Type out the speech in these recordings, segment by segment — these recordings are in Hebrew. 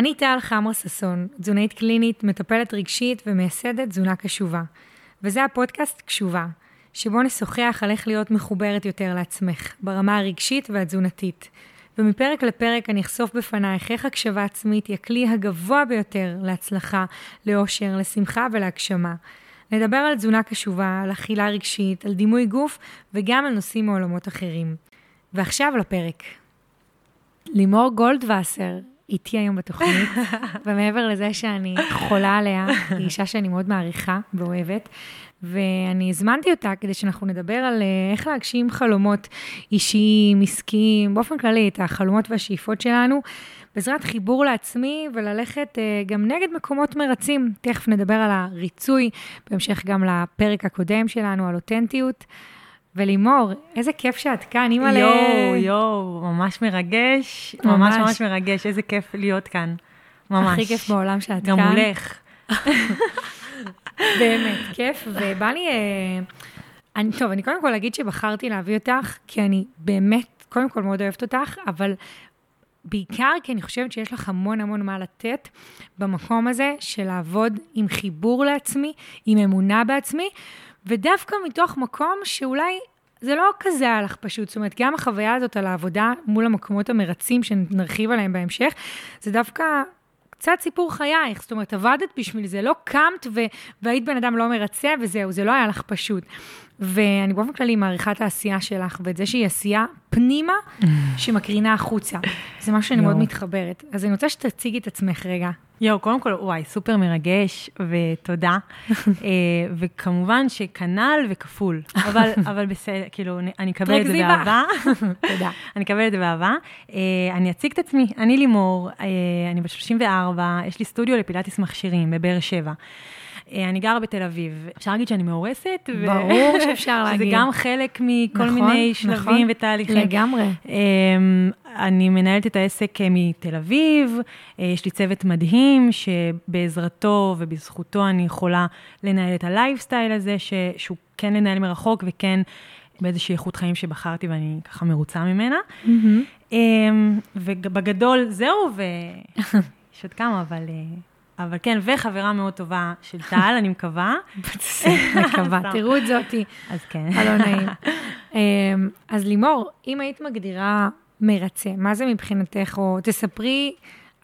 אני טל חמרה ששון, תזונאית קלינית, מטפלת רגשית ומייסדת תזונה קשובה. וזה הפודקאסט קשובה, שבו נשוחח על איך להיות מחוברת יותר לעצמך, ברמה הרגשית והתזונתית. ומפרק לפרק אני אחשוף בפנייך איך הקשבה עצמית היא הכלי הגבוה ביותר להצלחה, לאושר, לשמחה ולהגשמה. נדבר על תזונה קשובה, על אכילה רגשית, על דימוי גוף וגם על נושאים מעולמות אחרים. ועכשיו לפרק. לימור גולדווסר איתי היום בתוכנית, ומעבר לזה שאני חולה עליה, היא אישה שאני מאוד מעריכה ואוהבת, ואני הזמנתי אותה כדי שאנחנו נדבר על אה, איך להגשים חלומות אישיים, עסקיים, באופן כללי, את החלומות והשאיפות שלנו, בעזרת חיבור לעצמי וללכת uh, גם נגד מקומות מרצים. תכף נדבר על הריצוי, בהמשך גם לפרק הקודם שלנו, על אותנטיות. ולימור, איזה כיף שאת כאן, אימא ל... יואו, יואו, ממש מרגש, ממש. ממש ממש מרגש, איזה כיף להיות כאן, ממש. הכי כיף בעולם שאת גם כאן. גם מולך. באמת, כיף, ובא לי... אה, אני, טוב, אני קודם כל אגיד שבחרתי להביא אותך, כי אני באמת, קודם כל מאוד אוהבת אותך, אבל בעיקר כי אני חושבת שיש לך המון המון מה לתת במקום הזה של לעבוד עם חיבור לעצמי, עם אמונה בעצמי, ודווקא מתוך מקום שאולי זה לא כזה היה לך פשוט, זאת אומרת, גם החוויה הזאת על העבודה מול המקומות המרצים, שנרחיב עליהם בהמשך, זה דווקא קצת סיפור חייך, זאת אומרת, עבדת בשביל זה, לא קמת ו- והיית בן אדם לא מרצה וזהו, זה לא היה לך פשוט. ואני באופן כללי מעריכה את העשייה שלך, ואת זה שהיא עשייה פנימה שמקרינה החוצה. זה משהו שאני מאוד מתחברת. אז אני רוצה שתציגי את עצמך רגע. יואו, קודם כל, וואי, סופר מרגש, ותודה. אה, וכמובן שכנ"ל וכפול. אבל, אבל בסדר, כאילו, אני אקבל את זה באהבה. תודה. אני אקבל את זה באהבה. אה, אני אציג את עצמי, אני לימור, אה, אני בת 34, יש לי סטודיו לפילאטיס מכשירים בבאר שבע. אני גרה בתל אביב. אפשר להגיד שאני מאורסת? ברור ו... שאפשר להגיד. שזה גם חלק מכל נכון, מיני שלבים נכון, ותהליכים. לגמרי. אני מנהלת את העסק מתל אביב, יש לי צוות מדהים, שבעזרתו ובזכותו אני יכולה לנהל את הלייפסטייל הזה, ש... שהוא כן לנהל מרחוק וכן באיזושהי איכות חיים שבחרתי ואני ככה מרוצה ממנה. Mm-hmm. ובגדול זהו, ויש עוד כמה, אבל... אבל כן, וחברה מאוד טובה של טל, אני מקווה. מקווה, תראו את זאתי. אז כן. הלא נעים. אמ, אז לימור, אם היית מגדירה מרצה, מה זה מבחינתך, או תספרי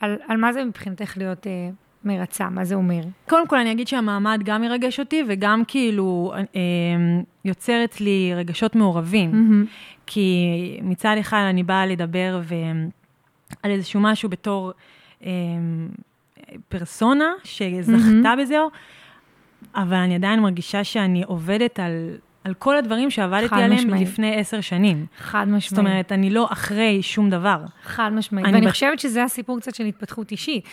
על, על מה זה מבחינתך להיות אה, מרצה, מה זה אומר? קודם כל, אני אגיד שהמעמד גם מרגש אותי, וגם כאילו אה, יוצר אצלי רגשות מעורבים. Mm-hmm. כי מצד אחד אני באה לדבר ו... על איזשהו משהו בתור... אה, פרסונה שזכתה mm-hmm. בזה, אבל אני עדיין מרגישה שאני עובדת על, על כל הדברים שעבדתי עליהם משמעית. לפני עשר שנים. חד משמעית. זאת אומרת, אני לא אחרי שום דבר. חד משמעית. ואני ב... חושבת שזה הסיפור קצת של התפתחות אישית.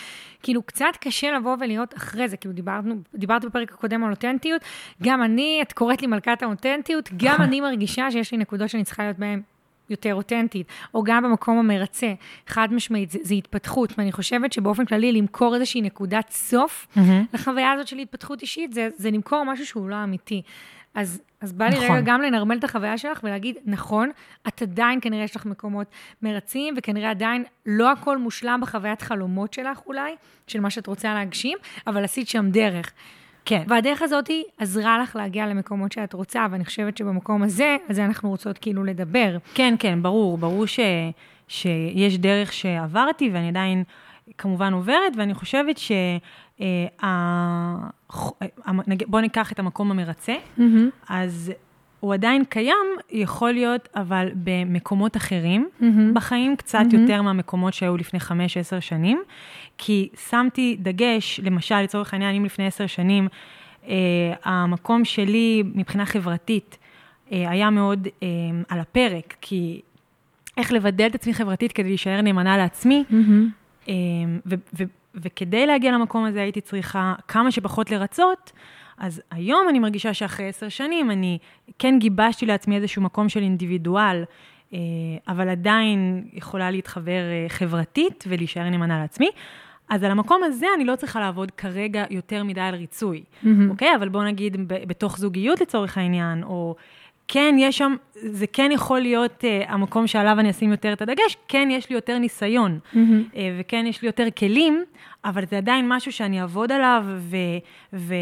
כאילו, קצת קשה לבוא ולהיות אחרי זה. כאילו, דיברנו, דיברת בפרק הקודם על אותנטיות. גם אני, את קוראת לי מלכת האותנטיות, גם אני מרגישה שיש לי נקודות שאני צריכה להיות בהן יותר אותנטית, או גם במקום המרצה, חד משמעית, זה, זה התפתחות, ואני חושבת שבאופן כללי למכור איזושהי נקודת סוף mm-hmm. לחוויה הזאת של התפתחות אישית, זה, זה למכור משהו שהוא לא אמיתי. אז, אז בא לי נכון. רגע גם לנרמל את החוויה שלך ולהגיד, נכון, את עדיין כנראה יש לך מקומות מרצים, וכנראה עדיין לא הכל מושלם בחוויית חלומות שלך אולי, של מה שאת רוצה להגשים, אבל עשית שם דרך. כן. והדרך הזאת עזרה לך להגיע למקומות שאת רוצה, ואני חושבת שבמקום הזה, על זה אנחנו רוצות כאילו לדבר. כן, כן, ברור, ברור ש, שיש דרך שעברתי, ואני עדיין כמובן עוברת, ואני חושבת ש... אה, בואו ניקח את המקום המרצה, mm-hmm. אז הוא עדיין קיים, יכול להיות, אבל במקומות אחרים mm-hmm. בחיים, קצת mm-hmm. יותר מהמקומות שהיו לפני 5-10 שנים, כי שמתי דגש, למשל, לצורך העניין, אם לפני 10 שנים, אה, המקום שלי מבחינה חברתית אה, היה מאוד אה, על הפרק, כי איך לבדל את עצמי חברתית כדי להישאר נאמנה לעצמי, mm-hmm. אה, ו- ו- וכדי להגיע למקום הזה הייתי צריכה כמה שפחות לרצות, אז היום אני מרגישה שאחרי עשר שנים אני כן גיבשתי לעצמי איזשהו מקום של אינדיבידואל, אה, אבל עדיין יכולה להתחבר אה, חברתית ולהישאר נאמנה לעצמי. אז על המקום הזה אני לא צריכה לעבוד כרגע יותר מדי על ריצוי, mm-hmm. אוקיי? אבל בואו נגיד בתוך זוגיות לצורך העניין, או כן יש שם, זה כן יכול להיות uh, המקום שעליו אני אשים יותר את הדגש, כן יש לי יותר ניסיון, mm-hmm. uh, וכן יש לי יותר כלים, אבל זה עדיין משהו שאני אעבוד עליו ו... ו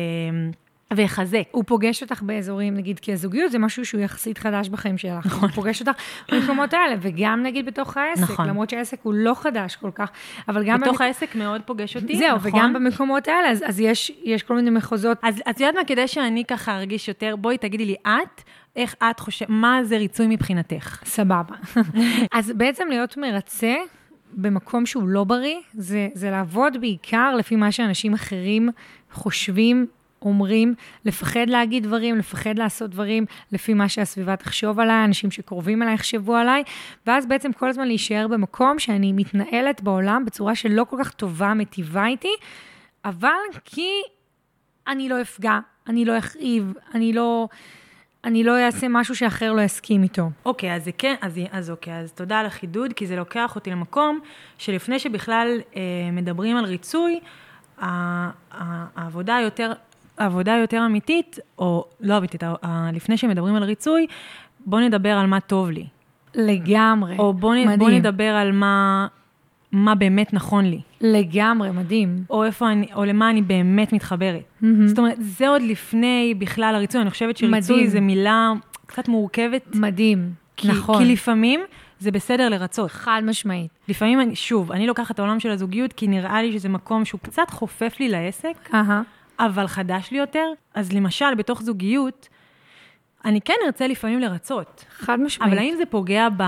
ויחזק. הוא פוגש אותך באזורים, נגיד, כי הזוגיות זה משהו שהוא יחסית חדש בחיים שלך. נכון. הוא פוגש אותך במקומות האלה, וגם נגיד בתוך העסק, נכון. למרות שהעסק הוא לא חדש כל כך, אבל גם... בתוך במק... העסק מאוד פוגש אותי, זהו, נכון. וגם במקומות האלה, אז, אז יש, יש כל מיני מחוזות. אז את יודעת מה, כדי שאני ככה ארגיש יותר, בואי תגידי לי את, איך את חושבת, מה זה ריצוי מבחינתך? סבבה. אז בעצם להיות מרצה, במקום שהוא לא בריא, זה, זה לעבוד בעיקר לפי מה שאנשים אחרים חושבים אומרים, לפחד להגיד דברים, לפחד לעשות דברים לפי מה שהסביבה תחשוב עליי, אנשים שקרובים אליי יחשבו עליי, ואז בעצם כל הזמן להישאר במקום שאני מתנהלת בעולם בצורה שלא כל כך טובה, מטיבה איתי, אבל כי אני לא אפגע, אני לא אכאיב, אני לא... אני לא אעשה משהו שאחר לא יסכים איתו. אוקיי, אז זה כן, אז, אז אוקיי, אז תודה על החידוד, כי זה לוקח אותי למקום שלפני שבכלל אה, מדברים על ריצוי, העבודה היותר עבודה יותר אמיתית, או לא אמיתית, לפני שמדברים על ריצוי, בוא נדבר על מה טוב לי. לגמרי, או בוא, מדהים. בוא נדבר על מה, מה באמת נכון לי. לגמרי, מדהים. או איפה אני, או למה אני באמת מתחברת. Mm-hmm. זאת אומרת, זה עוד לפני בכלל הריצוי. אני חושבת שריצוי זה מילה קצת מורכבת. מדהים, כי, נכון. כי לפעמים זה בסדר לרצות. חד משמעית. לפעמים, אני, שוב, אני לוקחת את העולם של הזוגיות, כי נראה לי שזה מקום שהוא קצת חופף לי לעסק. אהה. Uh-huh. אבל חדש לי יותר. אז למשל, בתוך זוגיות, אני כן ארצה לפעמים לרצות. חד משמעית. אבל האם זה פוגע ב...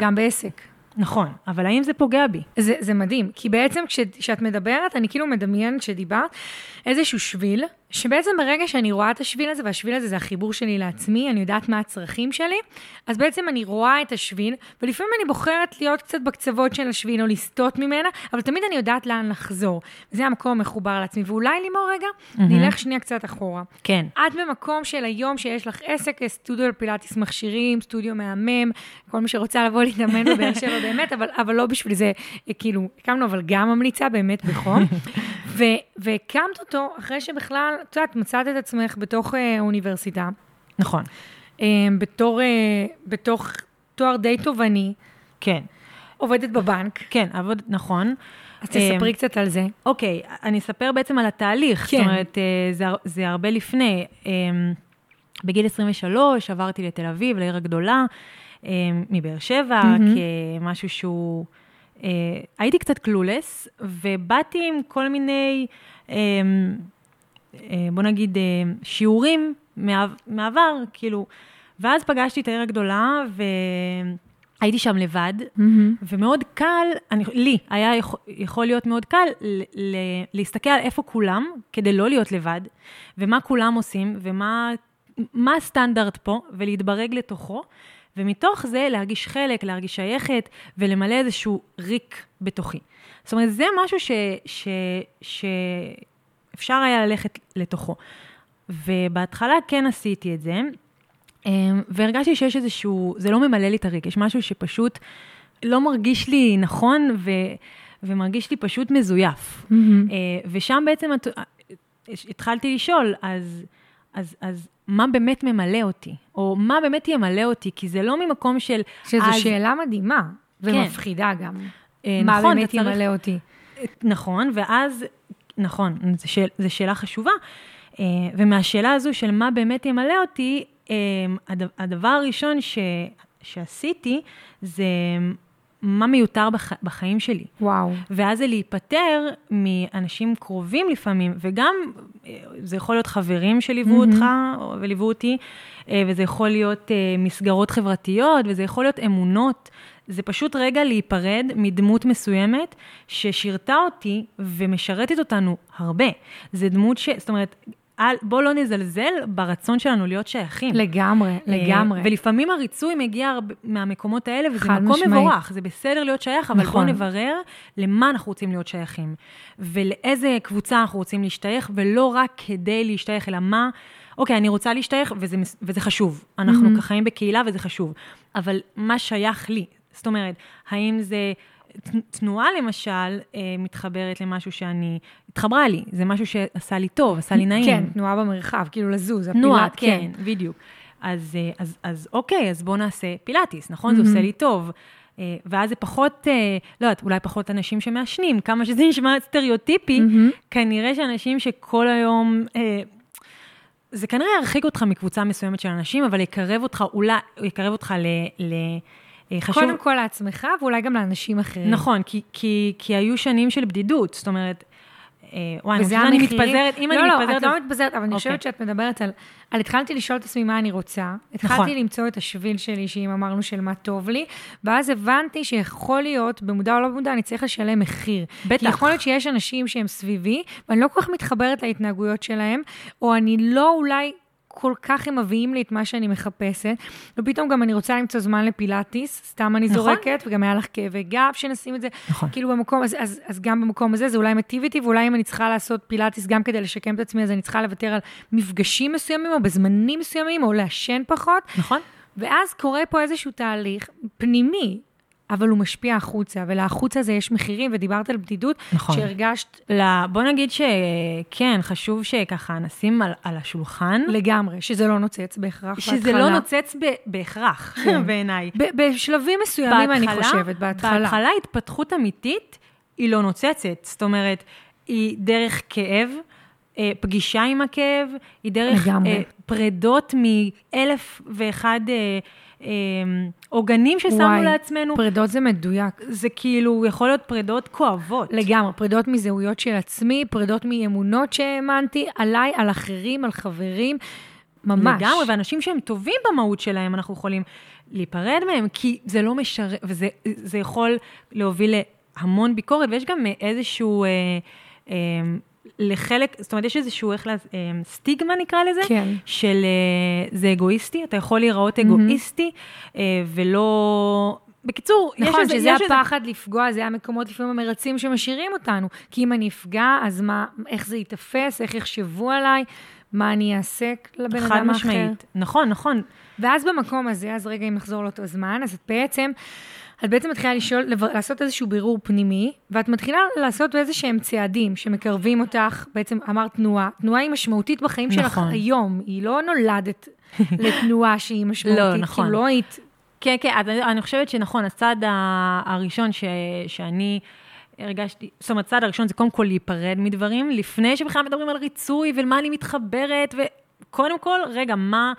גם בעסק. נכון, אבל האם זה פוגע בי? זה, זה מדהים, כי בעצם כשאת מדברת, אני כאילו מדמיינת שדיברת איזשהו שביל, שבעצם ברגע שאני רואה את השביל הזה, והשביל הזה זה החיבור שלי לעצמי, אני יודעת מה הצרכים שלי, אז בעצם אני רואה את השביל, ולפעמים אני בוחרת להיות קצת בקצוות של השביל או לסטות ממנה, אבל תמיד אני יודעת לאן לחזור. זה המקום המחובר לעצמי. ואולי לימור רגע, mm-hmm. נלך שנייה קצת אחורה. כן. את במקום של היום שיש לך עסק, סטודיו לפילאטיס מכשירים, סטודיו מהמם, כל מי שרוצה לבוא להתאמן בבאר שבע באמת, אבל, אבל לא בשביל זה, כאילו, הקמנו, אבל גם ממליצה באמת בחום. והקמת אותו אחרי שבכלל, את יודעת, מצאת את עצמך בתוך אה, אוניברסיטה. נכון. אה, בתור, אה, בתוך תואר די תובעני. כן. עובדת בבנק. כן, עבוד, נכון. אז תספרי קצת על זה. אוקיי, אני אספר בעצם על התהליך. כן. זאת אומרת, זה, זה הרבה לפני. בגיל 23 עברתי לתל אביב, לעיר הגדולה, מבאר שבע, mm-hmm. כמשהו שהוא... אה, הייתי קצת קלולס, ובאתי עם כל מיני, אה, אה, בוא נגיד, אה, שיעורים מעבר, כאילו, ואז פגשתי את העיר הגדולה, והייתי שם לבד, mm-hmm. ומאוד קל, אני, לי היה יכול, יכול להיות מאוד קל ל, ל, להסתכל על איפה כולם, כדי לא להיות לבד, ומה כולם עושים, ומה מה הסטנדרט פה, ולהתברג לתוכו. ומתוך זה להרגיש חלק, להרגיש שייכת ולמלא איזשהו ריק בתוכי. זאת אומרת, זה משהו ש, ש, שאפשר היה ללכת לתוכו. ובהתחלה כן עשיתי את זה, אמ, והרגשתי שיש איזשהו, זה לא ממלא לי את הריק, יש משהו שפשוט לא מרגיש לי נכון ו, ומרגיש לי פשוט מזויף. Mm-hmm. ושם בעצם התחלתי לשאול, אז... אז, אז מה באמת ממלא אותי? או מה באמת ימלא אותי? כי זה לא ממקום של... שזו אז... שאלה מדהימה, כן. ומפחידה גם. אה, מה נכון, באמת ימלא צריך... אותי? נכון, ואז, נכון, זו שאל, שאלה חשובה. אה, ומהשאלה הזו של מה באמת ימלא אותי, אה, הדבר הראשון ש, שעשיתי זה מה מיותר בח, בחיים שלי. וואו. ואז זה להיפטר מאנשים קרובים לפעמים, וגם אה, זה יכול להיות חברים שליוו mm-hmm. אותך וליוו אותי, אה, וזה יכול להיות אה, מסגרות חברתיות, וזה יכול להיות אמונות. זה פשוט רגע להיפרד מדמות מסוימת ששירתה אותי ומשרתת אותנו הרבה. זה דמות ש... זאת אומרת, בוא לא נזלזל ברצון שלנו להיות שייכים. לגמרי, אה, לגמרי. ולפעמים הריצוי מגיע מהמקומות האלה, וזה מקום משמעית. מבורך, זה בסדר להיות שייך, אבל נכון. בוא נברר למה אנחנו רוצים להיות שייכים, ולאיזה קבוצה אנחנו רוצים להשתייך, ולא רק כדי להשתייך, אלא מה... אוקיי, אני רוצה להשתייך, וזה, וזה חשוב. אנחנו mm-hmm. חיים בקהילה וזה חשוב. אבל מה שייך לי? זאת אומרת, האם זה תנועה למשל אה, מתחברת למשהו שאני, התחברה לי, זה משהו שעשה לי טוב, עשה לי נעים. כן, תנועה במרחב, כאילו לזוז, תנועה, כן, כן, בדיוק. אז, אה, אז, אז אוקיי, אז בואו נעשה פילאטיס, נכון? זה עושה לי טוב. אה, ואז זה פחות, לא יודעת, אולי פחות אנשים שמעשנים, כמה שזה נשמע סטריאוטיפי, כנראה שאנשים שכל היום... זה כנראה ירחיק אותך מקבוצה מסוימת של אנשים, אבל יקרב אותך, אולי, יקרב אותך ל... ל חשוב... קודם כל לעצמך, ואולי גם לאנשים אחרים. נכון, כי, כי, כי היו שנים של בדידות, זאת אומרת, אה, וואי, וזה אני. מתפזרת, אם לא, אני לא, מתפזרת... את לא מתפזרת, אבל אני אוקיי. חושבת שאת מדברת על... על התחלתי לשאול את עצמי מה אני רוצה, התחלתי נכון. למצוא את השביל שלי, שאם אמרנו של מה טוב לי, ואז הבנתי שיכול להיות, במודע או לא במודע, אני צריך לשלם מחיר. בטח. כי יכול להיות שיש אנשים שהם סביבי, ואני לא כל כך מתחברת להתנהגויות שלהם, או אני לא אולי... כל כך הם מביאים לי את מה שאני מחפשת, ופתאום גם אני רוצה למצוא זמן לפילאטיס, סתם אני נכון. זורקת, וגם היה לך כאבי גב שנשים את זה, נכון. כאילו במקום הזה, אז, אז גם במקום הזה, זה אולי מיטיב איתי, ואולי אם אני צריכה לעשות פילאטיס גם כדי לשקם את עצמי, אז אני צריכה לוותר על מפגשים מסוימים, או בזמנים מסוימים, או לעשן פחות, נכון? ואז קורה פה איזשהו תהליך פנימי, אבל הוא משפיע החוצה, ולחוצה הזה יש מחירים, ודיברת על בדידות, נכון. שהרגשת לא, בוא נגיד שכן, חשוב שככה נשים על, על השולחן, לגמרי, שזה לא נוצץ בהכרח שזה בהתחלה. לא נוצץ ב, בהכרח, כן. בעיניי. ב- בשלבים מסוימים, אני חושבת, בהתחלה. בהתחלה התפתחות אמיתית היא לא נוצצת. זאת אומרת, היא דרך כאב, אה, פגישה עם הכאב, היא דרך לגמרי. אה, פרדות מאלף ואחד אה, עוגנים ששמנו וואי, לעצמנו. פרדות זה מדויק. זה כאילו יכול להיות פרדות כואבות. לגמרי, פרידות מזהויות של עצמי, פרידות מאמונות שהאמנתי, עליי, על אחרים, על חברים, ממש. לגמרי, ואנשים שהם טובים במהות שלהם, אנחנו יכולים להיפרד מהם, כי זה לא משרת, וזה זה יכול להוביל להמון ביקורת, ויש גם איזשהו, אה, אה, לחלק, זאת אומרת, יש איזשהו, איך לה... אה, סטיגמה נקרא לזה, כן. של אה, זה אגואיסטי, אתה יכול להיראות אגואיסטי, אה, ולא... בקיצור, יש נכון, איזה... שזה יש איזה- הפחד לפגוע, זה המקומות לפעמים המרצים שמשאירים אותנו. כי אם אני אפגע, אז מה, איך זה ייתפס, איך יחשבו עליי, מה אני אעשה לבן חד אדם האחר. משמעית. נכון, נכון. ואז במקום הזה, אז רגע, אם נחזור לאותו זמן, אז את בעצם, את בעצם מתחילה לשאול, לעשות איזשהו בירור פנימי, ואת מתחילה לעשות איזה שהם צעדים שמקרבים אותך, בעצם אמרת תנועה. תנועה היא משמעותית בחיים שלך נכון. היום, היא לא נולדת לתנועה שהיא משמעותית. לא, נכון. כאילו לא היית... כן, כן, אני, אני חושבת שנכון, הצעד הראשון ש, שאני הרגשתי, זאת אומרת, הצעד הראשון זה קודם כל להיפרד מדברים, לפני שבכלל מדברים על ריצוי ולמה אני מתחברת, וקודם כל, רגע, מה...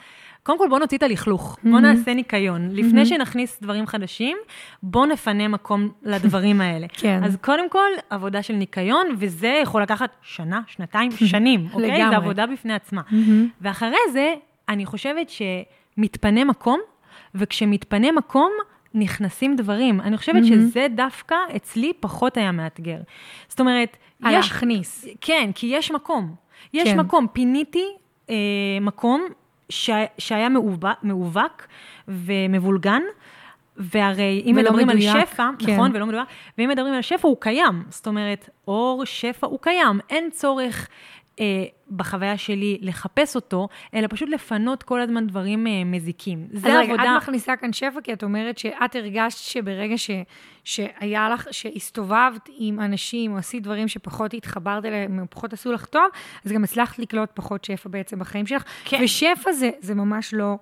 קודם כל, בואו נוציא את הלכלוך, בואו נעשה ניקיון. לפני שנכניס דברים חדשים, בואו נפנה מקום לדברים האלה. כן. אז קודם כל, עבודה של ניקיון, וזה יכול לקחת שנה, שנתיים, שנים, אוקיי? לגמרי. זה עבודה בפני עצמה. ואחרי זה, אני חושבת שמתפנה מקום, וכשמתפנה מקום, נכנסים דברים. אני חושבת שזה דווקא אצלי פחות היה מאתגר. זאת אומרת, יש... להכניס. כן, כי יש מקום. יש כן. מקום. פיניתי אה, מקום ש... שהיה מאובק, ומבולגן, והרי אם מדברים מדויק, על שפע, כן. נכון, ולא מדויק, ואם מדברים על שפע, הוא קיים. זאת אומרת, אור שפע הוא קיים. אין צורך בחוויה שלי לחפש אותו, אלא פשוט לפנות כל הזמן דברים אה, מזיקים. אז זה רגע, עבודה... את מכניסה כאן שפע, כי את אומרת שאת הרגשת שברגע ש, שהיה לך, שהסתובבת עם אנשים, או עשית דברים שפחות התחברת אליהם, או פחות עשו לך טוב, אז גם הצלחת לקלוט פחות שפע בעצם בחיים שלך. כן. ושפע זה, זה ממש לא...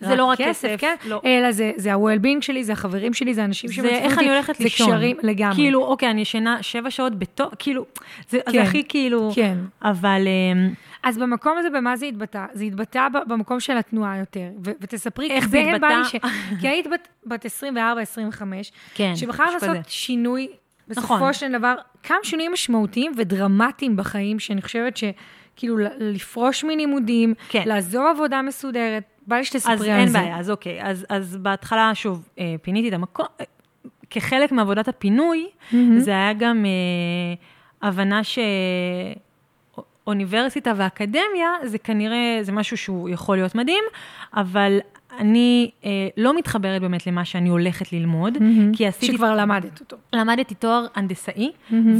זה לא רק כסף, כן? לא. אלא זה, זה ה-well-being שלי, זה החברים שלי, זה אנשים זה שמציפים איך אותי, אני הולכת זה לישון. קשרים לגמרי. כאילו, אוקיי, אני ישנה שבע שעות בתור, כאילו, זה, כן. זה הכי כאילו... כן. אבל... אמ, אז במקום הזה, במה זה התבטא? זה התבטא במקום של התנועה יותר. ו- ותספרי, איך זה התבטא? ש... כי היית בת, בת 24-25, כן, שבחרת לעשות כזה. שינוי, בסופו נכון. של דבר, כמה שינויים משמעותיים ודרמטיים בחיים, שאני חושבת שכאילו ל- לפרוש מלימודים, כן. לעזוב עבודה מסודרת, בא לי שתספרי על אז זה. אין בעיה, אז אוקיי. אז, אז בהתחלה, שוב, אה, פיניתי את המקום. אה, כחלק מעבודת הפינוי, זה היה גם אה, הבנה שאוניברסיטה ואקדמיה, זה כנראה, זה משהו שהוא יכול להיות מדהים, אבל אני אה, לא מתחברת באמת למה שאני הולכת ללמוד, כי עשיתי... שכבר למדת אותו. למדתי תואר הנדסאי,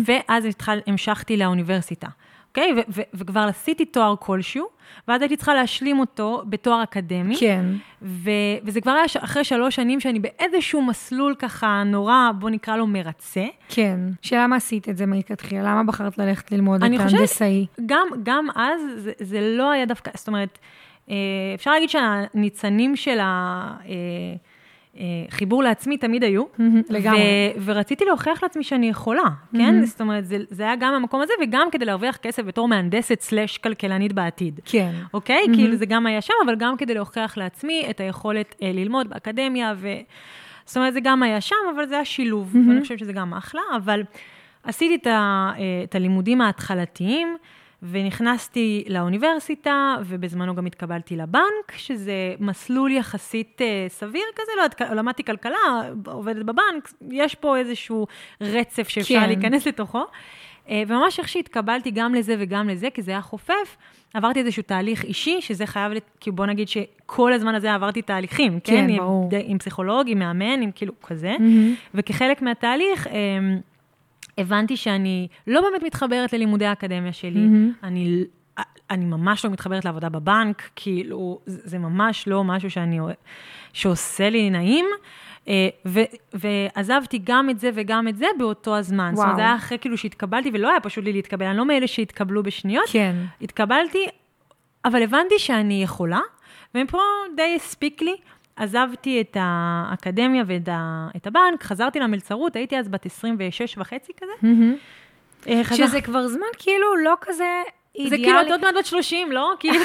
ואז התחל, המשכתי לאוניברסיטה. אוקיי? ו- ו- וכבר עשיתי תואר כלשהו, ואז הייתי צריכה להשלים אותו בתואר אקדמי. כן. ו- וזה כבר היה ש- אחרי שלוש שנים שאני באיזשהו מסלול ככה נורא, בוא נקרא לו מרצה. כן. שלמה עשית את זה מלכתחילה? למה בחרת ללכת ללמוד את ההנדסאי? גם, גם אז זה, זה לא היה דווקא, זאת אומרת, אה, אפשר להגיד שהניצנים של החיבור לעצמי תמיד היו. לגמרי. ורציתי להוכיח לעצמי שאני יכולה, כן? זאת אומרת, זה, זה היה גם המקום הזה, וגם כדי להרוויח כסף בתור מהנדסת סלאש כלכלנית בעתיד. כן. אוקיי? כאילו זה גם היה שם, אבל גם כדי להוכיח לעצמי את היכולת אה, ללמוד באקדמיה, ו... זאת אומרת, זה גם היה שם, אבל זה היה שילוב. ואני חושבת שזה גם אחלה, אבל עשיתי את, ה, אה, את הלימודים ההתחלתיים, ונכנסתי לאוניברסיטה, ובזמנו גם התקבלתי לבנק, שזה מסלול יחסית אה, סביר כזה, לא יודעת, למדתי כלכלה, עובדת בבנק, יש פה איזשהו רצף שאפשר כן. להיכנס לתוכו. אה, וממש איך שהתקבלתי גם לזה וגם לזה, כי זה היה חופף, עברתי איזשהו תהליך אישי, שזה חייב, לת- כאילו בוא נגיד שכל הזמן הזה עברתי תהליכים, כן? כן, עם, ברור. ד- עם פסיכולוג, עם מאמן, עם כאילו כזה. מהמם. וכחלק מהתהליך, אה, הבנתי שאני לא באמת מתחברת ללימודי האקדמיה שלי. מהמם. אני, אני ממש לא מתחברת לעבודה בבנק, כאילו, זה ממש לא משהו שאני, שעושה לי נעים. אה, ו, ועזבתי גם את זה וגם את זה באותו הזמן. זאת אומרת, וואו. זה היה אחרי כאילו שהתקבלתי, ולא היה פשוט לי להתקבל, אני לא מאלה שהתקבלו בשניות. כן. התקבלתי, אבל הבנתי שאני יכולה, ומפה די הספיק לי. עזבתי את האקדמיה ואת ה- את הבנק, חזרתי למלצרות, הייתי אז בת 26 וחצי כזה. מהמם. אה, חזר- שזה כבר זמן כאילו לא כזה זה אידיאלי. כאילו, את עוד מעט בת 30, לא? כאילו,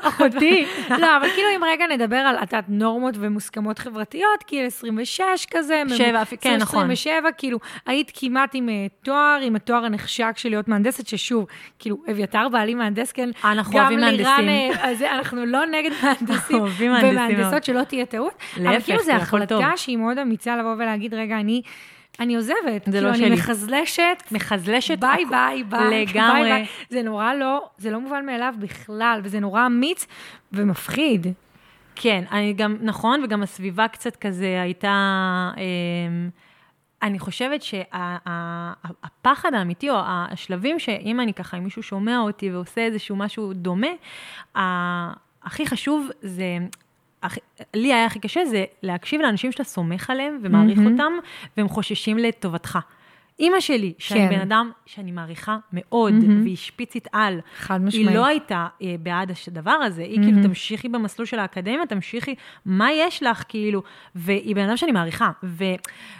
אחותי. לא, אבל כאילו אם רגע נדבר על, את יודעת, נורמות ומוסכמות חברתיות, כאילו 26 כזה. שבע, כן, נכון. 27, כאילו, היית כמעט עם אה, תואר, עם התואר הנחשק של להיות מהנדסת, ששוב, כאילו, אביתר בעלי מהנדס, כן. אנחנו אוהבים גם לירן, מהנדסים. אה, אנחנו לא נגד מהנדסים. אוהבים מהנדסים. ומהנדסות, שלא תהיה טעות. אבל להפך, כאילו, זו זה הכל טוב. החלטה שהיא מאוד אמיצה לבוא ולהגיד, רגע, אני... אני עוזבת, זה כאילו, לא אני שלי. מחזלשת, מחזלשת. ביי ביי ביי. לגמרי. ביי, ביי. זה נורא לא, זה לא מובן מאליו בכלל, וזה נורא אמיץ ומפחיד. כן, אני גם, נכון, וגם הסביבה קצת כזה הייתה... אמ, אני חושבת שהפחד האמיתי, או השלבים שאם אני ככה, אם מישהו שומע אותי ועושה איזשהו משהו דומה, הכי חשוב זה, לי היה הכי קשה, זה להקשיב לאנשים שאתה סומך עליהם ומעריך מהמם. אותם, והם חוששים לטובתך. אימא שלי, שאני כן. בן אדם שאני מעריכה מאוד, מהמם. והיא שפיצית על, חד היא משמעית. לא הייתה אה, בעד הדבר הזה, היא כאילו, תמשיכי במסלול של האקדמיה, תמשיכי, מה יש לך, כאילו, והיא בן אדם שאני מעריכה, ו,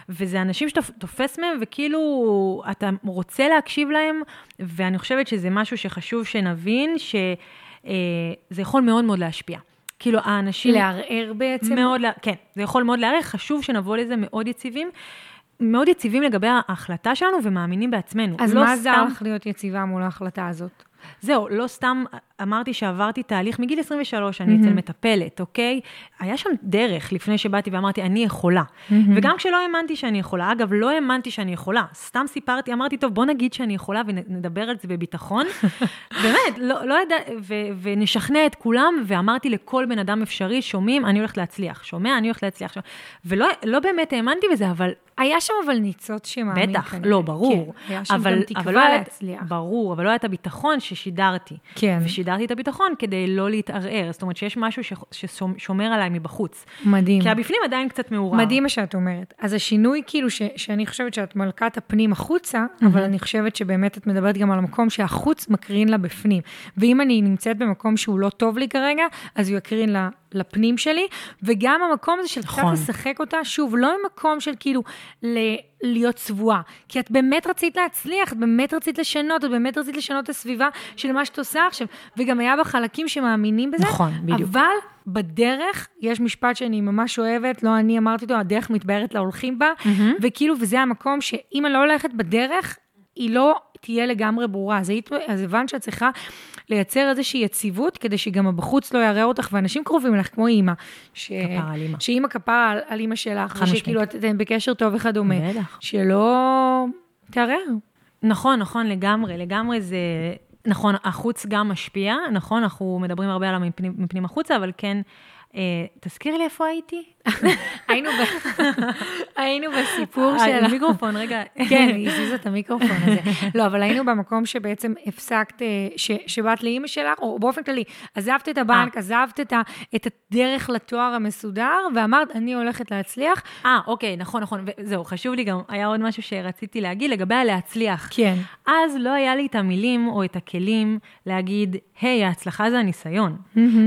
וזה אנשים שאתה תופס מהם, וכאילו, אתה רוצה להקשיב להם, ואני חושבת שזה משהו שחשוב שנבין, שזה יכול מאוד מאוד להשפיע. כאילו, האנשים... לערער בעצם. מאוד, כן, זה יכול מאוד לערך, חשוב שנבוא לזה מאוד יציבים. מאוד יציבים לגבי ההחלטה שלנו ומאמינים בעצמנו. אז לא מה עזר סתם- לך להיות יציבה מול ההחלטה הזאת? זהו, לא סתם אמרתי שעברתי תהליך מגיל 23, אני אצל מטפלת, אוקיי? היה שם דרך לפני שבאתי ואמרתי, אני יכולה. וגם כשלא האמנתי שאני יכולה, אגב, לא האמנתי שאני יכולה, סתם סיפרתי, אמרתי, טוב, בוא נגיד שאני יכולה ונדבר על זה בביטחון. באמת, לא, לא ידע, ו- ונשכנע את כולם, ואמרתי לכל בן אדם אפשרי, שומעים, אני הולכת להצליח, שומע, אני הולכת להצליח. שומע. ולא לא באמת האמנתי בזה, אבל היה שם אבל ניצוץ שמאמין. בטח, כנראה. לא, ברור. כן, היה שם אבל, גם אבל תקווה לא להצליח. ברור, אבל לא היה את הביטחון ששידרתי. כן. ושידרתי את הביטחון כדי לא להתערער. זאת אומרת שיש משהו ש- ששומר עליי מבחוץ. מדהים. כי הבפנים עדיין קצת מעורער. מדהים מה שאת אומרת. אז השינוי, כאילו, ש, שאני חושבת שאת מלכת הפנים החוצה, אבל אני חושבת שבאמת את מדברת גם על המקום שהחוץ מקרין לה בפנים. ואם אני נמצאת במקום שהוא לא טוב לי כרגע, אז הוא יקרין לה לפנים שלי, וגם המקום הזה של קצת נכון. לשחק אותה, שוב, לא ממקום של כאילו ל- להיות צבועה, כי את באמת רצית להצליח, את באמת רצית לשנות, את באמת רצית לשנות את הסביבה של מה שאת עושה עכשיו, וגם היה בה חלקים שמאמינים בזה, נכון, בדיוק. אבל בדרך, יש משפט שאני ממש אוהבת, לא אני אמרתי אותו, הדרך מתבהרת להולכים בה, וכאילו, וזה המקום שאם אני לא הולכת בדרך, היא לא תהיה לגמרי ברורה. אז, היית, אז הבנת שאת צריכה לייצר איזושהי יציבות, כדי שגם הבחוץ לא יערער אותך, ואנשים קרובים לך, כמו אימא. ש... כפרה על אימא. שאימא כפרה על, על אימא שלך. ושכאילו את- אתם בקשר טוב וכדומה. בטח. שלא תערער. נכון, נכון, לגמרי, לגמרי זה... נכון, החוץ גם משפיע, נכון, אנחנו מדברים הרבה על המפנים מפנים החוצה, אבל כן, תזכירי לי איפה הייתי? היינו, בסיפור אה, של... מיקרופון, רגע. כן, היא הזיזה את המיקרופון הזה. לא, אבל היינו במקום שבעצם הפסקת, אה, שבאת לאימא שלך, או באופן כללי, עזבת את הבנק, עזבת את, הדרך לתואר המסודר, ואמרת, אני הולכת להצליח. אה, אוקיי, נכון, נכון, וזהו, חשוב לי גם, היה עוד משהו שרציתי להגיד לגבי הלהצליח. כן. אז לא היה לי את המילים או את הכלים להגיד, היי, ההצלחה זה הניסיון.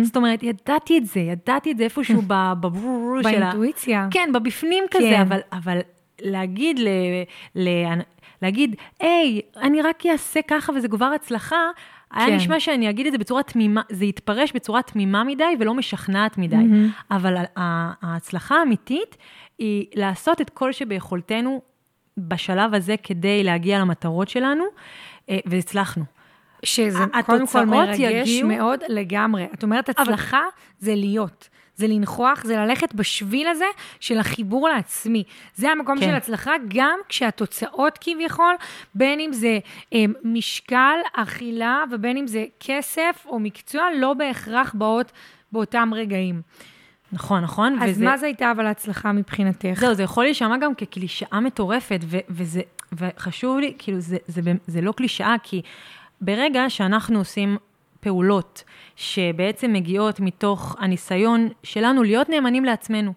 זאת אומרת, ידעתי את זה, ידעתי את זה איפשהו בברור של ה... באינטואיציה. כן, בבפנים כזה, כן. אבל, אבל להגיד, ל, ל, להגיד, היי, אני רק אעשה ככה וזה כבר הצלחה, היה כן. נשמע שאני אגיד את זה בצורה תמימה, זה יתפרש בצורה תמימה מדי ולא משכנעת מדי. אבל ה- ה- ההצלחה האמיתית היא לעשות את כל שביכולתנו בשלב הזה כדי להגיע למטרות שלנו, אה, והצלחנו. שזה קודם כל התוצאות מרגש יגיעו- מאוד לגמרי. את אומרת, הצלחה זה להיות. זה לנכוח, זה ללכת בשביל הזה של החיבור לעצמי. זה המקום כן. של הצלחה, גם כשהתוצאות כביכול, בין אם זה אה, משקל, אכילה, ובין אם זה כסף או מקצוע, לא בהכרח באות באותם רגעים. נכון, נכון? אז וזה- מה זה הייתה אבל הצלחה מבחינתך? זהו, זה יכול להישמע גם כקלישאה מטורפת, ו- וזה, וחשוב לי, כאילו, זה, זה, זה, זה לא קלישאה, כי ברגע שאנחנו עושים פעולות שבעצם מגיעות מתוך הניסיון שלנו להיות נאמנים לעצמנו,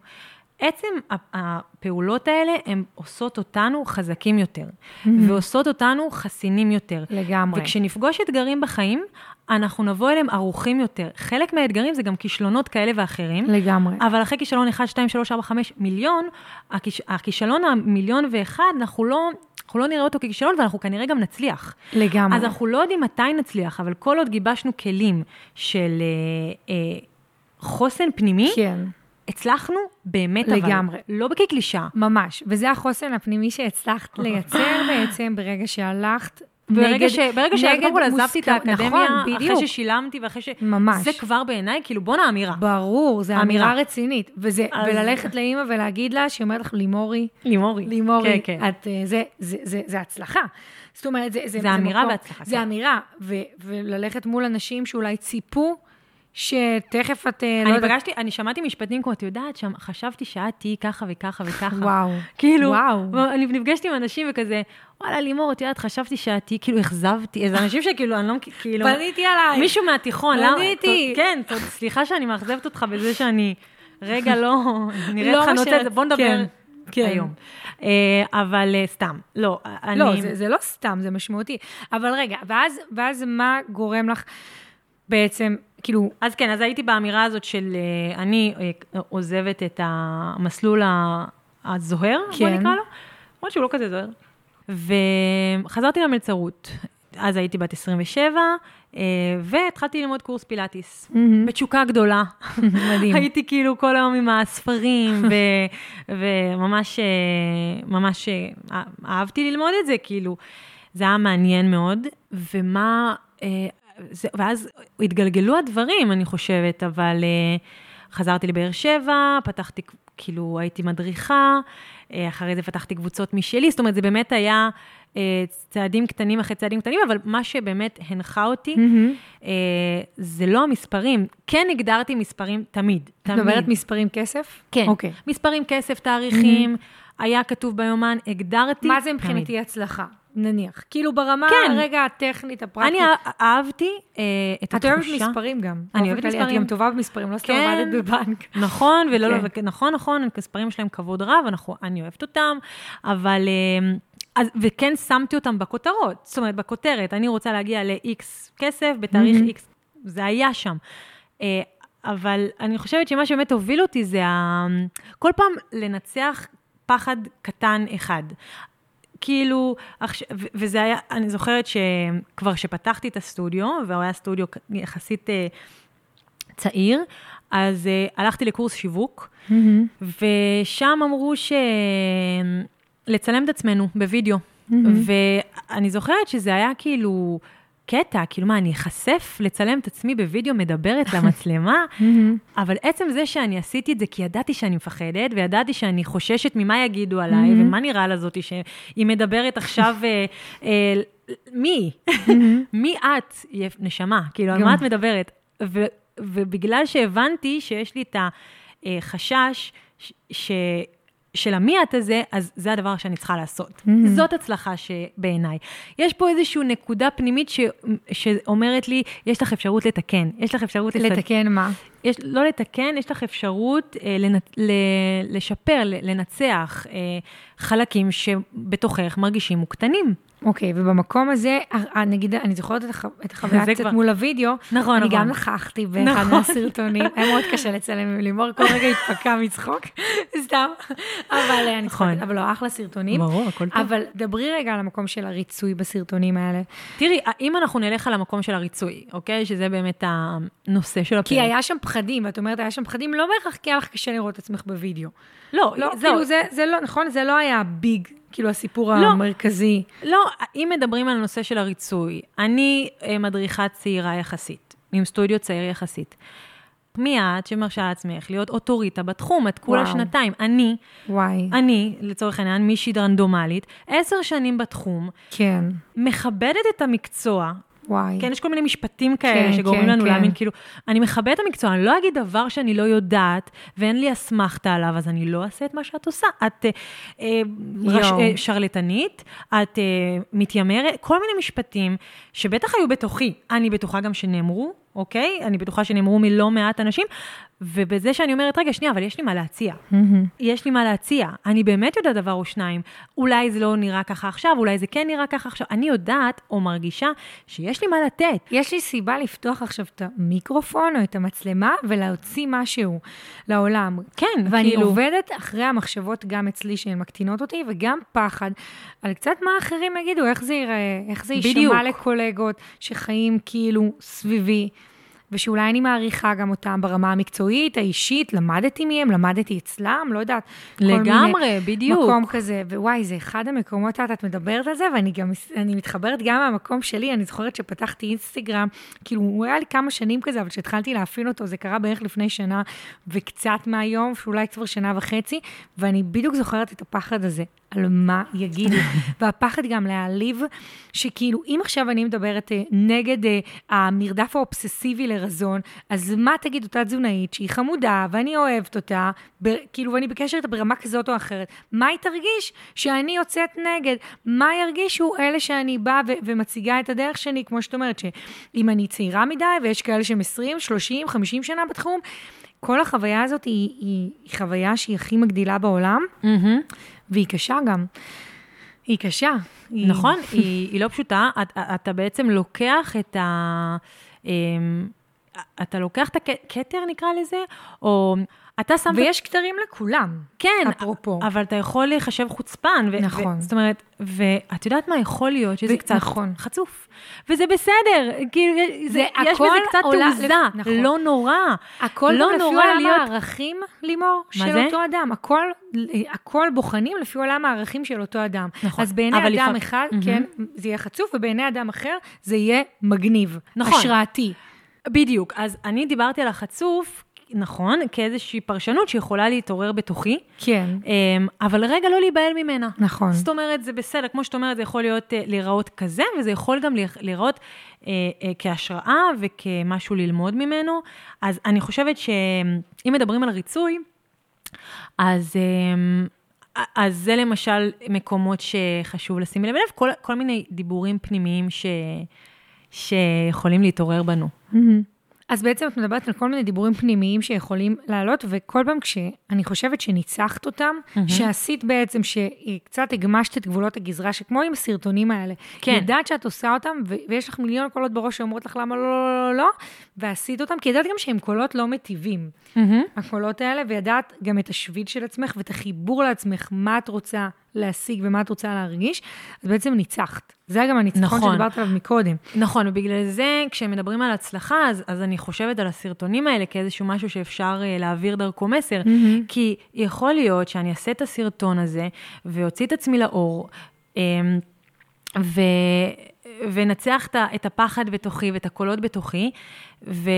עצם הפעולות האלה, הן עושות אותנו חזקים יותר, ועושות אותנו חסינים יותר. לגמרי. וכשנפגוש אתגרים בחיים, אנחנו נבוא אליהם ערוכים יותר. חלק מהאתגרים זה גם כישלונות כאלה ואחרים. לגמרי. אבל אחרי כישלון 1, 2, 3, 4, 5 מיליון, הכיש, הכישלון המיליון ואחד, אנחנו לא, אנחנו לא נראה אותו ככישלון, ואנחנו כנראה גם נצליח. לגמרי. אז אנחנו לא יודעים מתי נצליח, אבל כל עוד גיבשנו כלים של אה, אה, חוסן פנימי, כן. הצלחנו באמת, לגמרי. אבל לא כקלישאה. ממש, וזה החוסן הפנימי שהצלחת לייצר בעצם ברגע שהלכת ברגע ש... ברגע ש... נגד קודם כל עזבתי את האקדמיה, נכון, בדיוק. אחרי ששילמתי ואחרי ש... ממש. זה כבר בעיניי, כאילו, בואנה אמירה. ברור, זו אמירה. אמירה רצינית. וזה, אז- וללכת לאימא ולהגיד לה, שהיא אומרת לך, לימורי, לימורי. לימורי, כן, כן. את, אה, זה, זה, זה, זה הצלחה. זאת אומרת, זה, זה, זה אמירה מקום- והצלחה, זה כן. אמירה, ו, וללכת מול אנשים שאולי ציפו, שתכף את, אה, לא אני יודעת, פגשתי, אני שמעתי משפטים כמו, את יודעת, שם, חשבתי שאת תהיי ככה וככה וככה. וואו, כאילו, וואו. אני נפגשתי עם אנשים וכזה, וואלה, לימור, את יודעת, חשבתי שאת תהיי, כאילו, אכזבתי, איזה אנשים שכאילו, אני לא, כאילו... פניתי עליי. מישהו מהתיכון, למה? פניתי. כן, סליחה שאני מאכזבת אותך בזה שאני, רגע, לא, נראה לא אותך מה נותן ש- את זה, בוא נדבר כן, כן. היום. אה, אבל אה, סתם, לא, אני... לא, זה, זה לא סתם, זה משמעותי. אבל רגע, ואז, ואז מה גורם לך בעצם, כאילו, אז כן, אז הייתי באמירה הזאת של אה, אני אה, עוזבת את המסלול הזוהר, בוא כן. נקרא לו, למרות שהוא לא כזה זוהר. וחזרתי למלצרות. אז הייתי בת 27, אה, והתחלתי ללמוד קורס פילאטיס. מהמם. בתשוקה גדולה. מדהים. הייתי כאילו כל היום עם הספרים, ו- וממש ממש אה, אהבתי ללמוד את זה, כאילו, זה היה מעניין מאוד. ומה, זה, ואז התגלגלו הדברים, אני חושבת, אבל אה, חזרתי לבאר שבע, פתחתי, כאילו, הייתי מדריכה, אה, אחרי זה פתחתי קבוצות משלי, זאת אומרת, זה באמת היה אה, צעדים קטנים אחרי צעדים קטנים, אבל מה שבאמת הנחה אותי, מהמם. אה, זה לא המספרים. כן הגדרתי מספרים תמיד, את תמיד. מדברת מספרים כסף? כן. אוקיי. מספרים, כסף, תאריכים, היה כתוב ביומן, הגדרתי. מה זה. מבחינתי הצלחה? נניח. כאילו ברמה כן. הרגע הטכנית, הפרקטית. אני אה- אהבתי אה, את את התחושה. אוהבת מספרים גם. אני אוהבת כללי, את מספרים. גם טובה במספרים, לא סתם כן. עבדת בבנק. נכון, ולא, כן. לא, נכון, נכון, המספרים יש להם כבוד רב, אנחנו, אני אוהבת אותם, אבל... אה, אז, וכן שמתי אותם בכותרות, זאת אומרת, בכותרת, אני רוצה להגיע ל-X כסף בתאריך מהמם. X, זה היה שם. אה, אבל אני חושבת שמה שבאמת הוביל אותי זה ה... כל פעם לנצח פחד קטן אחד. כאילו, וזה היה, אני זוכרת שכבר שפתחתי את הסטודיו, והוא היה סטודיו יחסית אה, צעיר, אז אה, הלכתי לקורס שיווק, ושם אמרו שלצלם את עצמנו בווידאו. ואני זוכרת שזה היה כאילו קטע, כאילו מה, אני אחשף לצלם את עצמי בווידאו מדברת למצלמה? אבל עצם זה שאני עשיתי את זה כי ידעתי שאני מפחדת, וידעתי שאני חוששת ממה יגידו עליי, ומה נראה לזאתי שהיא מדברת עכשיו, אה, אה, מי? מי את, נשמה? כאילו, על. מה את מדברת? ו, ובגלל שהבנתי שיש לי את החשש ש, ש, של המי את הזה, אז זה הדבר שאני צריכה לעשות. זאת הצלחה שבעיניי. יש פה איזושהי נקודה פנימית ש, שאומרת לי, יש לך אפשרות לתקן, יש לך אפשרות לסד... לתקן מה? יש, לא לתקן, יש לך אפשרות אה, לנ, ל, לשפר, לנצח אה, חלקים שבתוכך מרגישים מוקטנים. אוקיי, ובמקום הזה, אה, נגיד, אני זוכרת את, הח... את החוויה זה קצת כבר- מול הוידאו, נכון, אני נכון. גם נכחתי באחד נכון. מהסרטונים, היה מאוד קשה לצלם עם לימור, כל רגע התפקע מצחוק, סתם, אבל אה, אני נכון. אבל לא, אחלה סרטונים. ברור, הכל טוב. אבל דברי רגע על המקום של הריצוי בסרטונים האלה. תראי, אם אנחנו נלך על המקום של הריצוי, אוקיי? שזה באמת הנושא של הפרק. כי היה שם פחדים, ואת אומרת, היה שם פחדים, לא בהכרח כי היה לך קשה לראות את עצמך בווידאו. לא, לא, זהו. כאילו, זה, זה לא, נכון? זה לא היה ביג, כאילו, הסיפור לא. המרכזי. לא, אם מדברים על הנושא של הריצוי, אני אה, מדריכה צעירה יחסית, עם סטודיו צעיר יחסית. מי את שמרשה לעצמך להיות אוטוריטה בתחום, את כולה וואו. שנתיים. אני, וואי, אני, לצורך העניין, מישהי רנדומלית, עשר שנים בתחום, כן, מכבדת את המקצוע. וואי. כן, יש כל מיני משפטים כאלה כן, שגורמים כן, לנו כן. להאמין, כאילו, אני מכבדת את המקצוע, אני לא אגיד דבר שאני לא יודעת, ואין לי אסמכתה עליו, אז אני לא אעשה את מה שאת עושה. את אה, אה, רש. אה, שרלטנית, את אה, מתיימרת, כל מיני משפטים שבטח היו בתוכי, אני בטוחה גם שנאמרו, אוקיי? אני בטוחה שנאמרו מלא מעט אנשים, ובזה שאני אומרת, רגע, שנייה, אבל יש לי מה להציע. מהמם. יש לי מה להציע. אני באמת יודעת דבר או שניים. אולי זה לא נראה ככה עכשיו, אולי זה כן נראה ככה עכשיו. אני יודעת או מרגישה שיש לי מה לתת. יש לי סיבה לפתוח עכשיו את המיקרופון או את המצלמה ולהוציא משהו לעולם. כן, ואני כאילו- עובדת אחרי המחשבות גם אצלי שהן מקטינות אותי, וגם פחד על קצת מה אחרים יגידו, איך זה ייראה, איך זה. יישמע לקולגות שחיים כאילו סביבי. ושאולי אני מעריכה גם אותם ברמה המקצועית, האישית, למדתי מהם, למדתי אצלם, לא יודעת. כל לגמרי, מיני בדיוק. מקום כזה, ווואי, זה אחד המקומות, את, את מדברת על זה, ואני גם, אני מתחברת גם מהמקום שלי, אני זוכרת שפתחתי אינסטגרם, כאילו, הוא היה לי כמה שנים כזה, אבל כשהתחלתי להפעיל אותו, זה קרה בערך לפני שנה וקצת מהיום, שאולי כבר שנה וחצי, ואני בדיוק זוכרת את הפחד הזה, על מה יגידו. והפחד גם להעליב, שכאילו, אם עכשיו אני מדברת אה, נגד אה, המרדף האובססיבי לרזון, אז מה תגיד אותה תזונאית שהיא חמודה, ואני אוהבת אותה, ב, כאילו, ואני בקשר איתה ברמה כזאת או אחרת, מה היא תרגיש שאני יוצאת נגד? מה ירגישו אלה שאני באה ו- ומציגה את הדרך שלי, כמו שאת אומרת, שאם אני צעירה מדי, ויש כאלה שהם 20, 30, 50 שנה בתחום, כל החוויה הזאת היא, היא, היא חוויה שהיא הכי מגדילה בעולם, מהמם. והיא קשה גם. היא קשה. היא... נכון, היא, היא לא פשוטה. את, אתה בעצם לוקח את ה... אתה לוקח את הכתר, נקרא לזה, או אתה שם... ויש כתרים לכולם. כן, אפרופו. אבל אתה יכול להיחשב חוצפן. ו- נכון. ו- זאת אומרת, ואת יודעת מה יכול להיות? שזה ו- קצת נכון. חצוף. וזה בסדר, כאילו, זה, זה יש בזה קצת עולה- תעוזה, נכון. לא נורא. הכל לא לפי עולם להיות- הערכים, לימור, של זה? אותו אדם. הכל, הכל בוחנים לפי עולם הערכים של אותו אדם. נכון. אז בעיני אדם לפע- אחד, מהמם. כן, זה יהיה חצוף, ובעיני אדם אחר זה יהיה מגניב. נכון. השראתי. בדיוק, אז אני דיברתי על החצוף, נכון, כאיזושהי פרשנות שיכולה להתעורר בתוכי, כן, אמ, אבל רגע לא להיבהל ממנה. נכון. זאת אומרת, זה בסדר, כמו שאת אומרת, זה יכול להיות, אה, להיראות כזה, וזה יכול גם להיר- להיראות אה, אה, כהשראה וכמשהו ללמוד ממנו. אז אני חושבת שאם מדברים על ריצוי, אז, אמ, אז זה למשל מקומות שחשוב לשים לב אליו, כל, כל מיני דיבורים פנימיים ש, שיכולים להתעורר בנו. מהמם. אז בעצם את מדברת על כל מיני דיבורים פנימיים שיכולים לעלות, וכל פעם כשאני חושבת שניצחת אותם, שעשית בעצם, שקצת הגמשת את גבולות הגזרה, שכמו עם הסרטונים האלה, כן. ידעת שאת עושה אותם, ו- ויש לך מיליון קולות בראש שאומרות לך למה לא, לא, לא, לא, ועשית אותם, כי ידעת גם שהם קולות לא מטיבים, הקולות האלה, וידעת גם את השביל של עצמך ואת החיבור לעצמך, מה את רוצה להשיג ומה את רוצה להרגיש, אז בעצם ניצחת. זה היה גם הניצחון נכון. שדיברת עליו מקודם. נכון, ובגלל זה, כשמדברים על הצלחה, אז, אז אני חושבת על הסרטונים האלה כאיזשהו משהו שאפשר uh, להעביר דרכו מסר. מהמם. כי יכול להיות שאני אעשה את הסרטון הזה, ואוציא את עצמי לאור, um, ו... ונצח את הפחד בתוכי ואת הקולות בתוכי, ו...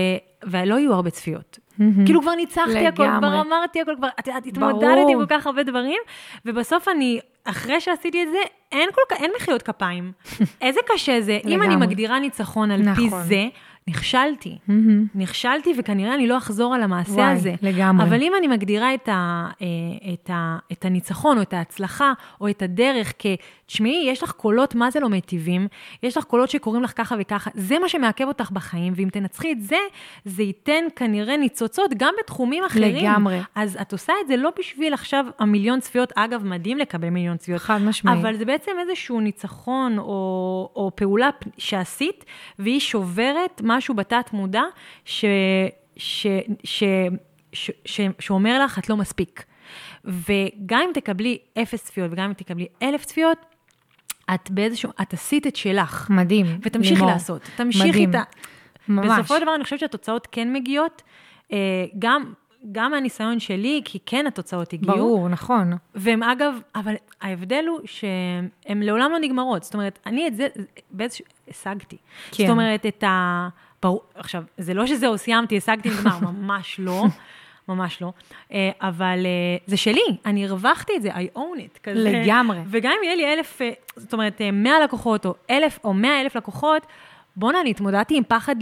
ולא יהיו הרבה צפיות. כאילו כבר ניצחתי הכל, כבר לגמרי. אמרתי הכל, כבר את יודעת, ברור. התמודדתי עם כל כך הרבה דברים, ובסוף אני, אחרי שעשיתי את זה, אין כל כך, אין מחיאות כפיים. איזה קשה זה. אם אני לגמרי. מגדירה ניצחון על פי נכון. זה, נכשלתי. מהמם. נכשלתי, וכנראה אני לא אחזור על המעשה וואי, הזה. לגמרי. אבל אם אני מגדירה את, ה, אה, את, ה, את הניצחון, או את ההצלחה, או את הדרך כ... תשמעי, יש לך קולות מה זה לא מיטיבים, יש לך קולות שקוראים לך ככה וככה, זה מה שמעכב אותך בחיים, ואם תנצחי את זה, זה ייתן כנראה ניצוצות גם בתחומים אחרים. לגמרי. אז את עושה את זה לא בשביל עכשיו המיליון צפיות, אגב, מדהים לקבל מיליון צפיות. חד משמעית. אבל זה בעצם איזשהו ניצחון או, או פעולה שעשית, והיא שוברת משהו בתת מודע ש, ש, ש, ש, ש, שאומר לך, את לא מספיק. וגם אם תקבלי אפס צפיות וגם אם תקבלי אלף צפיות, את באיזשהו, את עשית את שלך. מדהים. ותמשיכי לימור. לעשות. תמשיכי. את ה... ממש. בסופו של דבר אני חושבת שהתוצאות כן מגיעות, אה, גם, גם מהניסיון שלי, כי כן התוצאות הגיעו. ברור, נכון. והן אגב, אבל ההבדל הוא שהן לעולם לא נגמרות. זאת אומרת, אני את זה באיזשהו, השגתי. כן. זאת אומרת, את ה... ברור, עכשיו, זה לא שזהו, סיימתי, השגתי, נגמר, ממש לא. ממש לא. אה, אבל אה, זה שלי, אני הרווחתי את זה, I own it. כזה. לגמרי. וגם אם יהיה לי אלף, אה, זאת אומרת, אה, 100 לקוחות, או אלף, או 100 אלף לקוחות, בואנה, אני התמודדתי עם פחד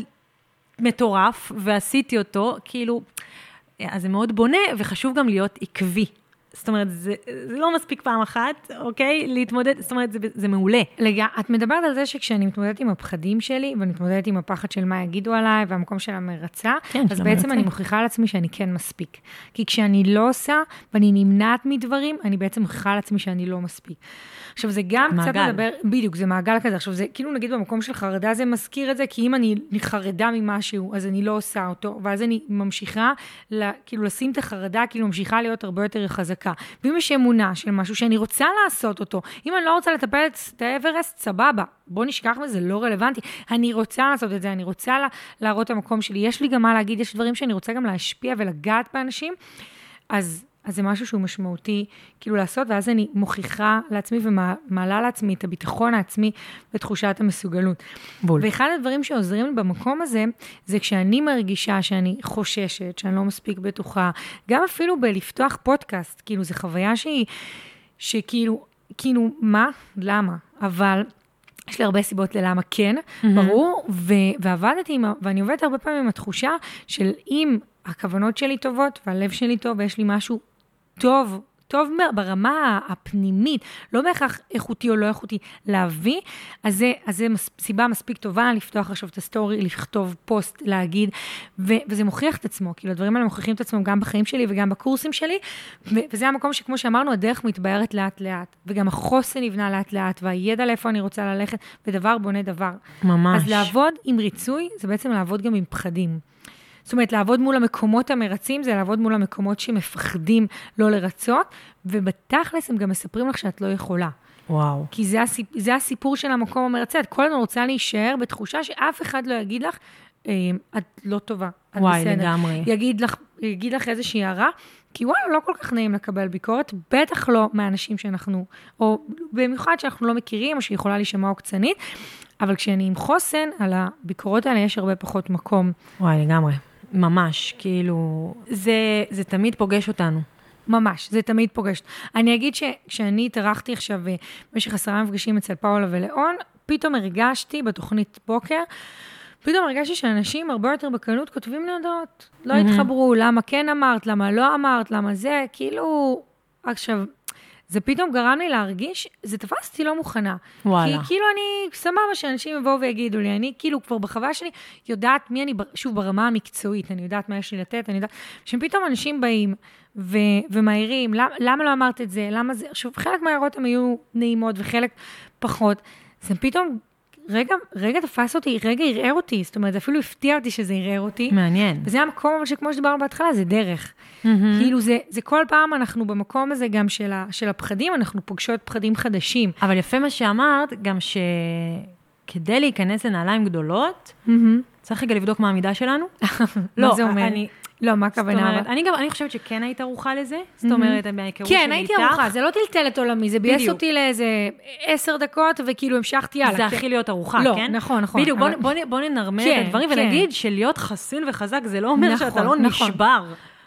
מטורף, ועשיתי אותו, כאילו, אז זה מאוד בונה, וחשוב גם להיות עקבי. זאת אומרת, זה, זה לא מספיק פעם אחת, אוקיי? להתמודד, זאת אומרת, זה, זה מעולה. לג... את מדברת על זה שכשאני מתמודדת עם הפחדים שלי, ואני מתמודדת עם הפחד של מה יגידו עליי, והמקום של המרצה, כן, אז בעצם המרצה. אני מוכיחה על עצמי שאני כן מספיק. כי כשאני לא עושה, ואני נמנעת מדברים, אני בעצם מוכיחה על עצמי שאני לא מספיק. עכשיו, זה גם קצת מעגל. מדבר, בדיוק, זה מעגל כזה. עכשיו, זה כאילו, נגיד, במקום של חרדה זה מזכיר את זה, כי אם אני חרדה ממשהו, אז אני לא עושה אותו, ואז אני ממשיכה, לה, כאילו, לשים את החרדה, כאילו, ממשיכה להיות הרבה יותר חזקה. ואם יש אמונה של משהו שאני רוצה לעשות אותו, אם אני לא רוצה לטפל את האברסט, סבבה, בוא נשכח מזה, לא רלוונטי. אני רוצה לעשות את זה, אני רוצה לה, להראות את המקום שלי. יש לי גם מה להגיד, יש דברים שאני רוצה גם להשפיע ולגעת באנשים, אז... אז זה משהו שהוא משמעותי, כאילו לעשות, ואז אני מוכיחה לעצמי ומעלה לעצמי את הביטחון העצמי ותחושת המסוגלות. בול. ואחד הדברים שעוזרים לי במקום הזה, זה כשאני מרגישה שאני חוששת, שאני לא מספיק בטוחה, גם אפילו בלפתוח פודקאסט, כאילו, זו חוויה שהיא, שכאילו, כאילו, מה? למה? אבל... יש לי הרבה סיבות ללמה כן, mm-hmm. ברור, ו- ועבדתי, עם, ואני עובדת הרבה פעמים עם התחושה של אם הכוונות שלי טובות והלב שלי טוב ויש לי משהו טוב, טוב ברמה הפנימית, לא בהכרח איכותי או לא איכותי, להביא, אז זה, אז זה מס, סיבה מספיק טובה לפתוח עכשיו את הסטורי, לכתוב פוסט, להגיד, ו, וזה מוכיח את עצמו, כאילו הדברים האלה מוכיחים את עצמם גם בחיים שלי וגם בקורסים שלי, ו, וזה המקום שכמו שאמרנו, הדרך מתבהרת לאט-לאט, וגם החוסן נבנה לאט-לאט, והידע לאיפה אני רוצה ללכת, ודבר בונה דבר. ממש. אז לעבוד עם ריצוי, זה בעצם לעבוד גם עם פחדים. זאת אומרת, לעבוד מול המקומות המרצים, זה לעבוד מול המקומות שמפחדים לא לרצות, ובתכלס הם גם מספרים לך שאת לא יכולה. וואו. כי זה, הסיפ... זה הסיפור של המקום המרצה. את כל הזמן רוצה להישאר בתחושה שאף אחד לא יגיד לך, אה, את לא טובה, את וואי, בסדר. לגמרי. יגיד לך, יגיד לך איזושהי הערה, כי וואלה, לא כל כך נעים לקבל ביקורת, בטח לא מהאנשים שאנחנו, או במיוחד שאנחנו לא מכירים, או שיכולה להישמע עוקצנית, אבל כשאני עם חוסן, על הביקורות האלה יש הרבה פחות מקום. וואי, לגמרי. ממש, כאילו, זה, זה תמיד פוגש אותנו. ממש, זה תמיד פוגש. אני אגיד שכשאני התארחתי עכשיו אה, במשך עשרה מפגשים אצל פאולה ולאון, פתאום הרגשתי בתוכנית בוקר, פתאום הרגשתי שאנשים הרבה יותר בקלות כותבים לי הודעות. לא התחברו, למה כן אמרת, למה לא אמרת, למה זה, כאילו... עכשיו, זה פתאום גרם לי להרגיש, זה תפס אותי לא מוכנה. וואלה. כי כאילו אני, סבבה שאנשים יבואו ויגידו לי, אני כאילו כבר בחוויה שלי יודעת מי אני, שוב, ברמה המקצועית, אני יודעת מה יש לי לתת, אני יודעת, שפתאום אנשים באים ו- ומעירים, למה, למה לא אמרת את זה, למה זה, עכשיו, חלק מההערות הן היו נעימות וחלק פחות, זה פתאום, רגע, רגע תפס אותי, רגע ערער אותי, זאת אומרת, זה אפילו הפתיע אותי שזה ערער אותי. מעניין. וזה המקום, שכמו שדיברנו בהתחלה, זה דרך. כאילו, זה, זה כל פעם אנחנו במקום הזה גם של, ה, של הפחדים, אנחנו פוגשות פחדים חדשים. אבל יפה מה שאמרת, גם שכדי להיכנס לנעליים גדולות, צריך רגע לבדוק מה המידה שלנו. מה זה אומר? אני, לא, מה זאת הכוונה? אומרת, אבל? אני גם, אני חושבת שכן היית ערוכה לזה. זאת אומרת, מההיכרות כן, שלי הייתי איתך. ערוכה, זה לא טלטל את עולמי, זה ביאס. אותי לאיזה עשר דקות, וכאילו המשכתי יאללה. זה כן. הכי להיות ערוכה, לא, כן? נכון, נכון, בדיוק, בוא, ננרמל כן, את הדברים כן. ונגיד שלהיות חסין וחזק זה לא אומר נכון, שאתה לא נכון. נשבר.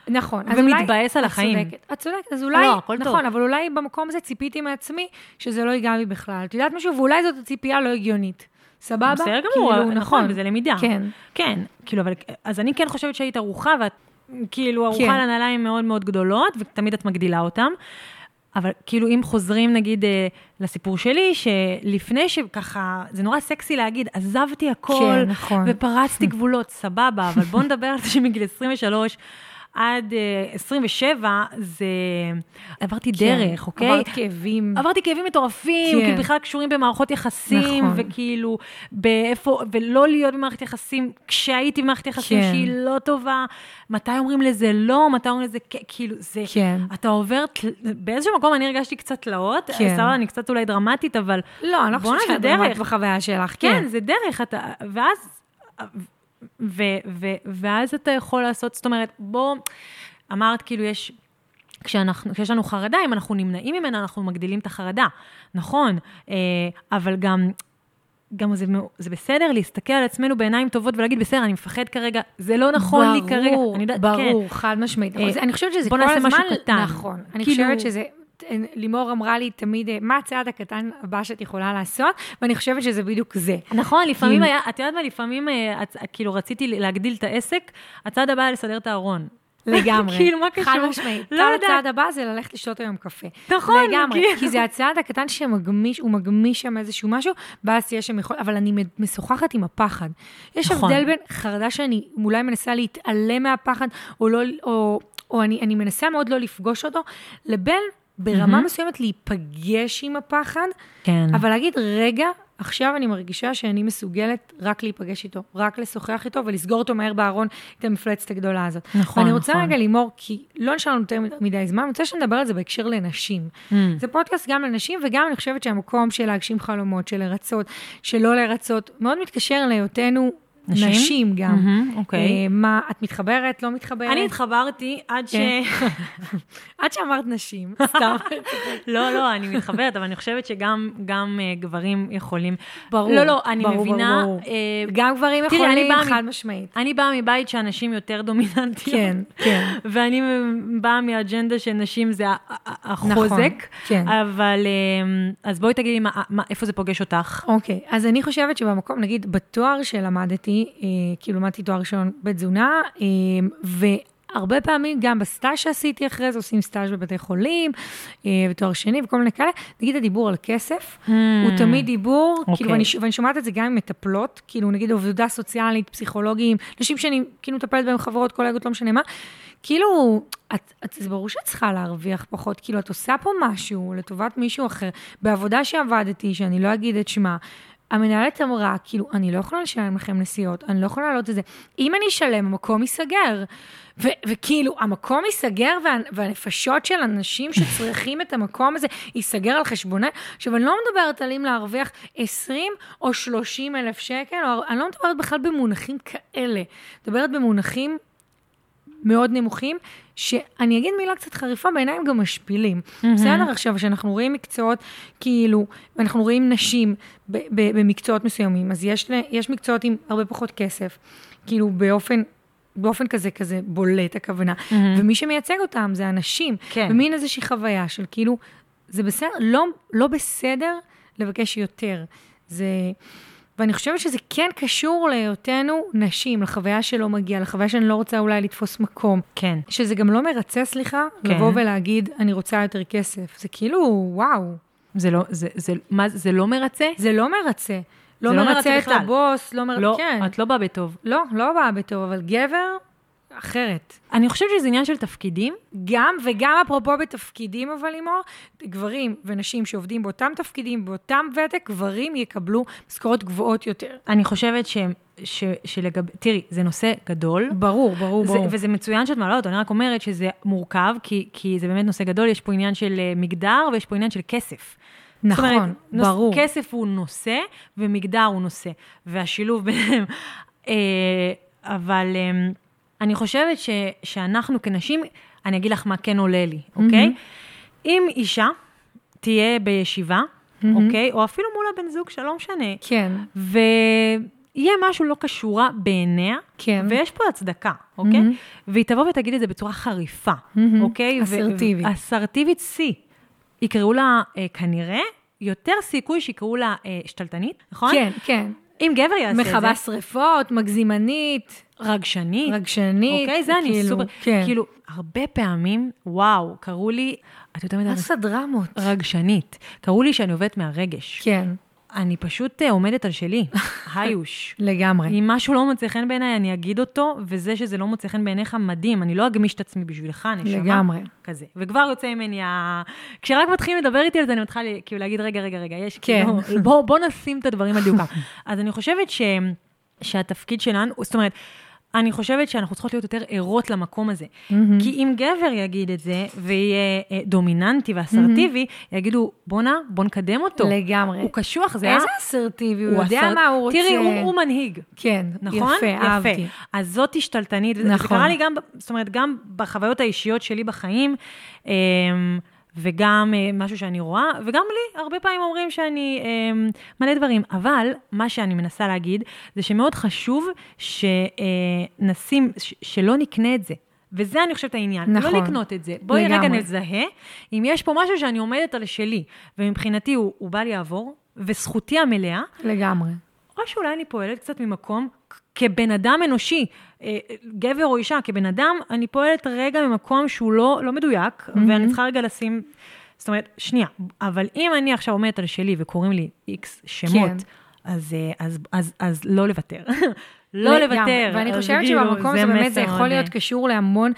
נכון. ומתבאס על את החיים. צודקת, את צודקת, אז אולי, לא, הכל טוב. נכון, אבל אולי במקום הזה ציפיתי מעצמי שזה לא ייגע בי בכלל. את יודעת משהו? ואולי זאת הציפייה לא הגיונית. סבבה? בסדר גמור, כאילו, נכון, וזה למידה. כן. כן, כאילו, אבל, אז אני כן חושבת שהיית ערוכה, ואת כאילו ערוכה כן. לנעליים מאוד מאוד גדולות, ותמיד את מגדילה אותם. אבל כאילו, אם חוזרים נגיד אה, לסיפור שלי, שלפני שככה, זה נורא סקסי להגיד, עזבתי הכל, כן, נכון. ופרצתי גבולות, סבבה, אבל בואו נדבר על זה שמגיל 23 עד אה, 27, זה... עברתי דרך, אוקיי? כן. עברת כאבים. עברתי כאבים מטורפים, כן. כאילו בכלל קשורים במערכות יחסים, נכון. וכאילו, באיפה, ולא להיות במערכת יחסים, כשהייתי במערכת יחסים כן. שהיא לא טובה, מתי אומרים לזה לא, מתי אומרים לזה כן, כאילו, זה, כן. אתה עובר, באיזשהו מקום אני הרגשתי קצת תלאות, כן. סבבה, אני קצת אולי דרמטית, אבל, לא, אני לא חושבת שאת דרמטית. בחוויה שלך, כן, כן. זה דרך, אתה, ואז, ו, ו, ואז אתה יכול לעשות, זאת אומרת, בוא, אמרת כאילו יש, כשאנחנו, כשיש לנו חרדה, אם אנחנו נמנעים ממנה, אנחנו מגדילים את החרדה, נכון, אה, אבל גם, גם זה, זה בסדר להסתכל על עצמנו בעיניים טובות ולהגיד, בסדר, אני מפחד כרגע, זה לא נכון לי כרגע. אני יודעת, ברור, כן. חד משמעית. אה, אני חושבת שזה בוא כל נעשה הזמן... משהו קטן. נכון. אני כאילו- חושבת שזה... לימור אמרה לי תמיד, אה, מה הצעד הקטן הבא שאת יכולה לעשות? ואני חושבת שזה בדיוק זה. נכון, לפעמים היה, את יודעת מה, לפעמים, אה, כאילו, רציתי להגדיל את העסק, הצעד הבא היה לסדר את הארון. לגמרי. כאילו, מה קשור? חד משמעית. לא יודעת. הצעד הבא זה ללכת לשתות היום קפה. נכון, לגמרי. כאילו. כי זה הצעד הקטן שמגמיש, הוא מגמיש שם איזשהו משהו, ואז תהיה שם יכול... אבל אני משוחחת עם הפחד. יש נכון. הבדל בין חרדה שאני אולי מנסה להתעלם מהפחד, או לא... או... או אני, אני מנסה מאוד לא לפגוש אותו, לבין ברמה מסוימת להיפגש עם הפחד, כן. אבל להגיד, רגע, עכשיו אני מרגישה שאני מסוגלת רק להיפגש איתו, רק לשוחח איתו ולסגור אותו מהר בארון את המפלצת הגדולה הזאת. נכון, ואני רוצה נכון. רגע לימור, כי לא נשאר לנו יותר מדי זמן, אני רוצה שנדבר על זה בהקשר לנשים. Mm. זה פודקאסט גם לנשים, וגם אני חושבת שהמקום של להגשים חלומות, של לרצות, של לא לרצות, מאוד מתקשר להיותנו נשים? נשים גם. מהמם, אוקיי. אה, מה, את מתחברת, לא מתחברת? אני התחברתי עד ש... כן. עד שאמרת נשים, סתם. לא, לא, אני מתחברת, אבל אני חושבת שגם גם, אה, גברים יכולים... ברור. לא, לא, אני ברור, מבינה... ברור, ברור. אה, גם גברים תראי, יכולים, באה מ- חד משמעית. אני באה מבית שהנשים יותר דומיננטיות. כן, כן. ואני באה מאג'נדה שנשים זה החוזק. נכון, כן. אבל, אה, אז בואי תגידי מה- מה- איפה זה פוגש אותך. אוקיי, אז אני חושבת שבמקום, נגיד, בתואר שלמדתי, אה, כאילו למדתי תואר ראשון בתזונה, אה, והרבה פעמים, גם בסטאז' שעשיתי אחרי זה, עושים סטאז' בבתי חולים, אה, ותואר שני וכל מיני כאלה, נגיד הדיבור על כסף, הוא תמיד דיבור, אוקיי. כאילו, ואני, ש- ואני שומעת את זה גם עם מטפלות, כאילו, נגיד עבודה סוציאלית, פסיכולוגים, נשים שאני כאילו מטפלת בהם, חברות, קולגות, לא משנה מה, כאילו, את, את, זה ברור שאת צריכה להרוויח פחות, כאילו, את עושה פה משהו לטובת מישהו אחר. בעבודה שעבדתי, שאני לא אגיד את שמה, המנהלת אמרה, כאילו, אני לא יכולה לשלם לכם נסיעות, אני לא יכולה לעלות את זה. אם אני אשלם, המקום ייסגר. ו- וכאילו, המקום ייסגר, וה- והנפשות של אנשים שצריכים את המקום הזה ייסגר על חשבונה. עכשיו, אני לא מדברת על אם להרוויח 20 או 30 אלף שקל, או, אני לא מדברת בכלל במונחים כאלה. מדברת במונחים מאוד נמוכים, שאני אגיד מילה קצת חריפה, בעיניי הם גם משפילים. בסדר? עכשיו, כשאנחנו רואים מקצועות, כאילו, ואנחנו רואים נשים ב- ב- במקצועות מסוימים, אז יש, יש מקצועות עם הרבה פחות כסף, כאילו, באופן... באופן כזה, כזה בולט הכוונה. ומי שמייצג אותם זה אנשים. כן. ומין איזושהי חוויה של כאילו, זה בסדר, לא, לא בסדר לבקש יותר. זה... ואני חושבת שזה כן קשור להיותנו נשים, לחוויה שלא מגיע, לחוויה שאני לא רוצה אולי לתפוס מקום. כן. שזה גם לא מרצה, סליחה, כן. לבוא ולהגיד, אני רוצה יותר כסף. זה כאילו, וואו, זה לא, זה, זה, מה, זה לא מרצה? זה לא מרצה. לא לא מרצה מרצה את בכלל. הבוס, לא מרצה, לא, כן. את לא באה בטוב. לא, לא באה בטוב, אבל גבר, אחרת. אני חושבת שזה עניין של תפקידים. גם, וגם אפרופו בתפקידים, אבל לימור, גברים ונשים שעובדים באותם תפקידים, באותם ותק, גברים יקבלו משכורות גבוהות יותר. אני חושבת ש, ש, שלגבי, תראי, זה נושא גדול. ברור, ברור, זה, ברור. וזה מצוין שאת מעלה אותו, אני רק אומרת שזה מורכב, כי, כי זה באמת נושא גדול, יש פה עניין של אה, מגדר ויש פה עניין של כסף. נכון, אומרת, נוס, ברור. כסף הוא נושא ומגדר הוא נושא, והשילוב ביניהם. אה, אבל אה, אני חושבת ש, שאנחנו כנשים, אני אגיד לך מה כן עולה לי, אוקיי? אם אישה תהיה בישיבה, אוקיי? או אפילו מול הבן זוג שלה, לא משנה, כן, ויהיה משהו לא כשורה בעיניה, כן. ויש פה הצדקה, אוקיי? והיא תבוא ותגיד את זה בצורה חריפה, אוקיי? ו- אסרטיבית. ו- אסרטיבית שיא. יקראו לה אה, כנראה יותר סיכוי שיקראו לה אה, שתלטנית, נכון? כן, כן. אם גבר יעשה את זה, מכבה שריפות, מגזימנית, רגשנית, רגשנית. אוקיי? זה אני כאילו, סופר, כן. כאילו, הרבה פעמים, וואו, קראו לי, את יותר מדי, עשה דרמות. רגשנית. קראו לי שאני עובדת מהרגש. כן, אני פשוט אה, עומדת על שלי, היוש. לגמרי. אם משהו לא מוצא חן בעיניי, אני אגיד אותו, וזה שזה לא מוצא חן בעיניך, מדהים. אני לא אגמיש את עצמי בשבילך, נשמה. לגמרי. כזה. וכבר יוצא ממני ה... כשרק מתחילים לדבר איתי על זה, אני מתחילה כאילו להגיד, רגע, רגע, רגע, יש כן. כאילו, בוא, בוא נשים את הדברים על דיוקם. אז אני חושבת ש... שהתפקיד שלנו, זאת אומרת, אני חושבת שאנחנו צריכות להיות יותר ערות למקום הזה. כי אם גבר יגיד את זה, ויהיה אה, דומיננטי ואסרטיבי, יגידו, בואנה, בוא נקדם אותו. לגמרי. הוא קשוח, זה איזה ה- אסרטיבי, הוא הוא יודע אסר- מה הוא רוצה. תראי, הוא, הוא מנהיג. כן, נכון? יפה, אהבתי. אז זאת השתלטנית, נכון. זה קרה לי גם, זאת אומרת, גם בחוויות האישיות שלי בחיים, אמ, וגם אה, משהו שאני רואה, וגם לי, הרבה פעמים אומרים שאני אמ, מלא דברים, אבל מה שאני מנסה להגיד, זה שמאוד חשוב שנשים, שלא נקנה את זה. וזה אני חושבת העניין, נכון. לא לקנות את זה. בואי רגע לגמרי. נזהה, אם יש פה משהו שאני עומדת על שלי, ומבחינתי הוא, הוא בא לי לעבור, וזכותי המלאה, לגמרי. או שאולי אני פועלת קצת ממקום, כבן אדם אנושי, אה, גבר או אישה, כבן אדם, אני פועלת רגע ממקום שהוא לא, לא מדויק, mm-hmm. ואני צריכה רגע לשים, זאת אומרת, שנייה, אבל אם אני עכשיו עומדת על שלי וקוראים לי איקס שמות, כן. אז, אה, אז, אז, אז לא לוותר. לא. לוותר. ואני חושבת כאילו, שבמקום הזה באמת זה יכול להיות אה, קשור להמון...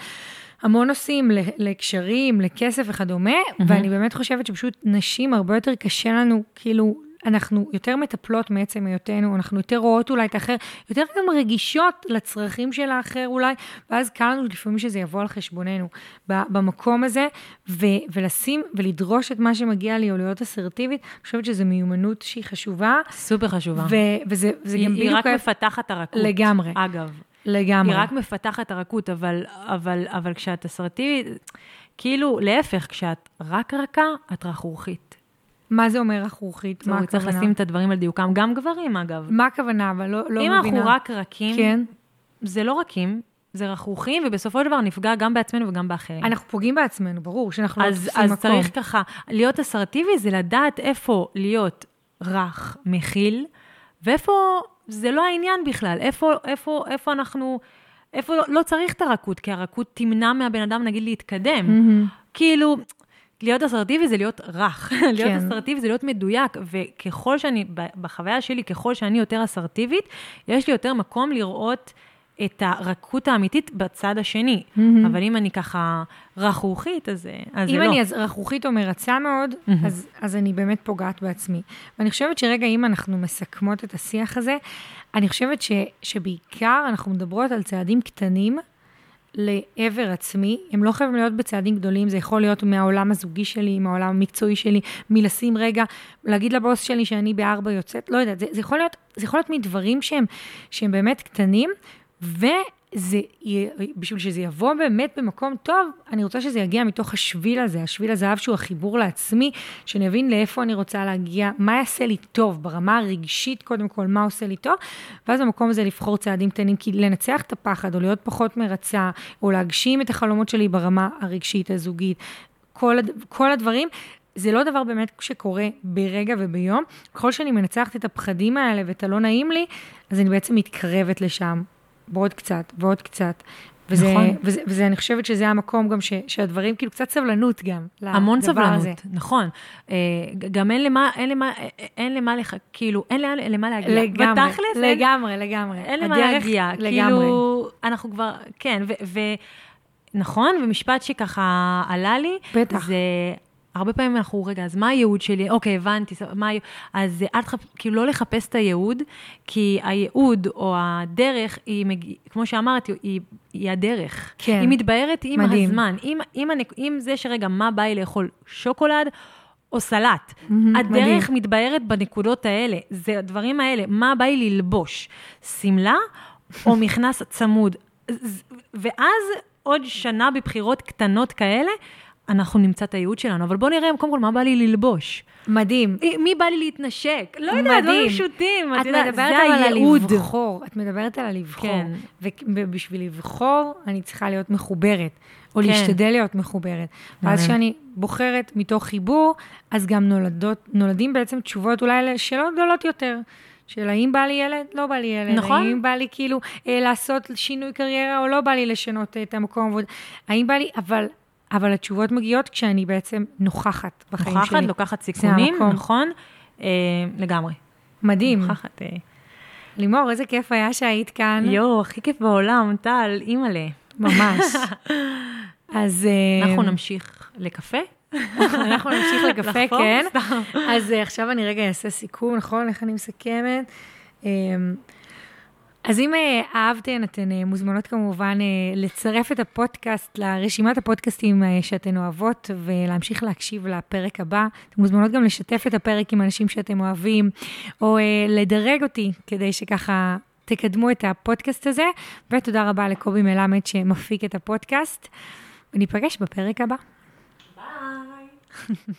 המון נושאים, ל- לקשרים, לכסף וכדומה, ואני באמת חושבת שפשוט נשים, הרבה יותר קשה לנו, כאילו, אנחנו יותר מטפלות מעצם היותנו, אנחנו יותר רואות אולי את האחר, יותר גם רגישות לצרכים של האחר אולי, ואז קל לנו לפעמים שזה יבוא על חשבוננו במקום הזה, ו- ולשים ולדרוש את מה שמגיע לי, או להיות אסרטיבית, אני חושבת שזו מיומנות שהיא חשובה, סופר חשובה. ו- וזה זה היא, גם היא בדיוק... רק ההפ- מפתחת הרכות. לגמרי. אגב. לגמרי. היא רק מפתחת הרכות, אבל, אבל, אבל כשאת אסרטיבית, כאילו, להפך, כשאת רק רכה, את רכרוכית. מה זה אומר רכרוכית? מה זהו, צריך הכוונה? לשים את הדברים על דיוקם, גם גברים אגב. מה הכוונה? אבל לא, לא אם מבינה. אנחנו רק רכים, כן. זה לא רכים, זה רכרוכים, ובסופו של דבר נפגע גם בעצמנו וגם באחרים. אנחנו פוגעים בעצמנו, ברור שאנחנו לא אז, תופסים אז מקום. צריך ככה, להיות אסרטיבי זה לדעת איפה להיות רך, מכיל, ואיפה זה לא העניין בכלל, איפה, איפה, איפה אנחנו, איפה לא, לא צריך את הרכות, כי הרכות תמנע מהבן אדם, נגיד, להתקדם. כאילו, להיות אסרטיבי זה להיות רך, להיות כן. אסרטיבי זה להיות מדויק, וככל שאני, בחוויה שלי, ככל שאני יותר אסרטיבית, יש לי יותר מקום לראות את הרכות האמיתית בצד השני. אבל אם אני ככה רכרוכית, אז, אז זה אם לא. אני אז רכרוכית או מרצה מאוד, אז, אז אני באמת פוגעת בעצמי. ואני חושבת שרגע, אם אנחנו מסכמות את השיח הזה, אני חושבת ש, שבעיקר אנחנו מדברות על צעדים קטנים לעבר עצמי. הם לא חייבים להיות בצעדים גדולים, זה יכול להיות מהעולם הזוגי שלי, מהעולם המקצועי שלי, מלשים רגע, להגיד לבוס שלי שאני בארבע יוצאת, לא יודעת, זה, זה, יכול להיות, זה יכול להיות מדברים שהם, שהם באמת קטנים, וזה, י- בשביל שזה יבוא באמת במקום טוב, אני רוצה שזה יגיע מתוך השביל הזה, השביל הזהב שהוא החיבור לעצמי, שאני אבין לאיפה אני רוצה להגיע, מה יעשה לי טוב ברמה הרגשית, קודם כל, מה עושה לי טוב, ואז במקום הזה לבחור צעדים קטנים, כי לנצח את הפחד, או להיות פחות מרצה, או להגשים את החלומות שלי ברמה הרגשית, הזוגית, כל, כל הדברים, זה לא דבר באמת שקורה ברגע וביום. ככל שאני מנצחת את הפחדים האלה ואת הלא נעים לי, אז אני בעצם מתקרבת לשם, ועוד קצת, ועוד קצת. וזה, נכון. וזה, וזה, אני חושבת שזה המקום גם ש, שהדברים, כאילו קצת סבלנות גם, המון סבלנות, הזה. נכון. אה, גם אין למה, אין למה, אין למה, לח... כאילו, אין לאן- למה להגיע. לגמרי, בתכלס, אין- לגמרי, לגמרי. אין למה להגיע. לגמרי. כאילו, אנחנו כבר, כן, ו... ו נכון, ומשפט שככה עלה לי, בטח. זה... הרבה פעמים אנחנו, רגע, אז מה הייעוד שלי? אוקיי, הבנתי, מה הייעוד? אז אל תחפ... כאילו, לא לחפש את הייעוד, כי הייעוד או הדרך, היא, מג... כמו שאמרתי, היא, היא הדרך. כן. היא מתבהרת עם מדהים. הזמן. אם, אם, הנק... אם זה שרגע, מה בא לי לאכול? שוקולד או סלט. מהמם, הדרך מדהים. מתבהרת בנקודות האלה. זה הדברים האלה. מה בא לי ללבוש? שמלה או מכנס צמוד? ואז עוד שנה בבחירות קטנות כאלה, אנחנו נמצא את הייעוד שלנו. אבל בואו נראה קודם כל מה בא לי ללבוש. מדהים. מי בא לי להתנשק? לא יודעת, דברים פשוטים. את יודעת, מדברת אבל על הייעוד. לבחור, את מדברת על הלבחור. כן. ובשביל לבחור, אני צריכה להיות מחוברת, או כן. להשתדל להיות מחוברת. ואז. כשאני בוחרת מתוך חיבור, אז גם נולדות, נולדים בעצם תשובות אולי לשאלות גדולות יותר. של האם בא לי ילד, לא בא לי ילד. נכון. האם בא לי כאילו אה, לעשות שינוי קריירה, או לא בא לי לשנות אה, את המקום עבודה. האם בא לי, אבל, אבל התשובות מגיעות כשאני בעצם נוכחת בחיים נוכחת, שלי. לוקחת סיכונים. נכון? אה, לגמרי. מדהים. נוכחת. אה, לימור, איזה כיף היה שהיית כאן. יואו, הכי כיף בעולם, טל, אימא'לה. ממש. אז... אה, אנחנו נמשיך לקפה? אנחנו נמשיך לקפה? כן. אז אה, עכשיו אני רגע אעשה סיכום, נכון? איך אני מסכמת? אז אם אה, אהבתן, אתן אה, מוזמנות כמובן אה, לצרף את הפודקאסט לרשימת הפודקאסטים שאתן אוהבות ולהמשיך להקשיב לפרק הבא. אתן מוזמנות גם לשתף את הפרק עם אנשים שאתם אוהבים, או לדרג אותי כדי שככה תקדמו את הפודקאסט הזה. ותודה רבה לקובי מלמד שמפיק את הפודקאסט, וניפגש בפרק הבא. ביי.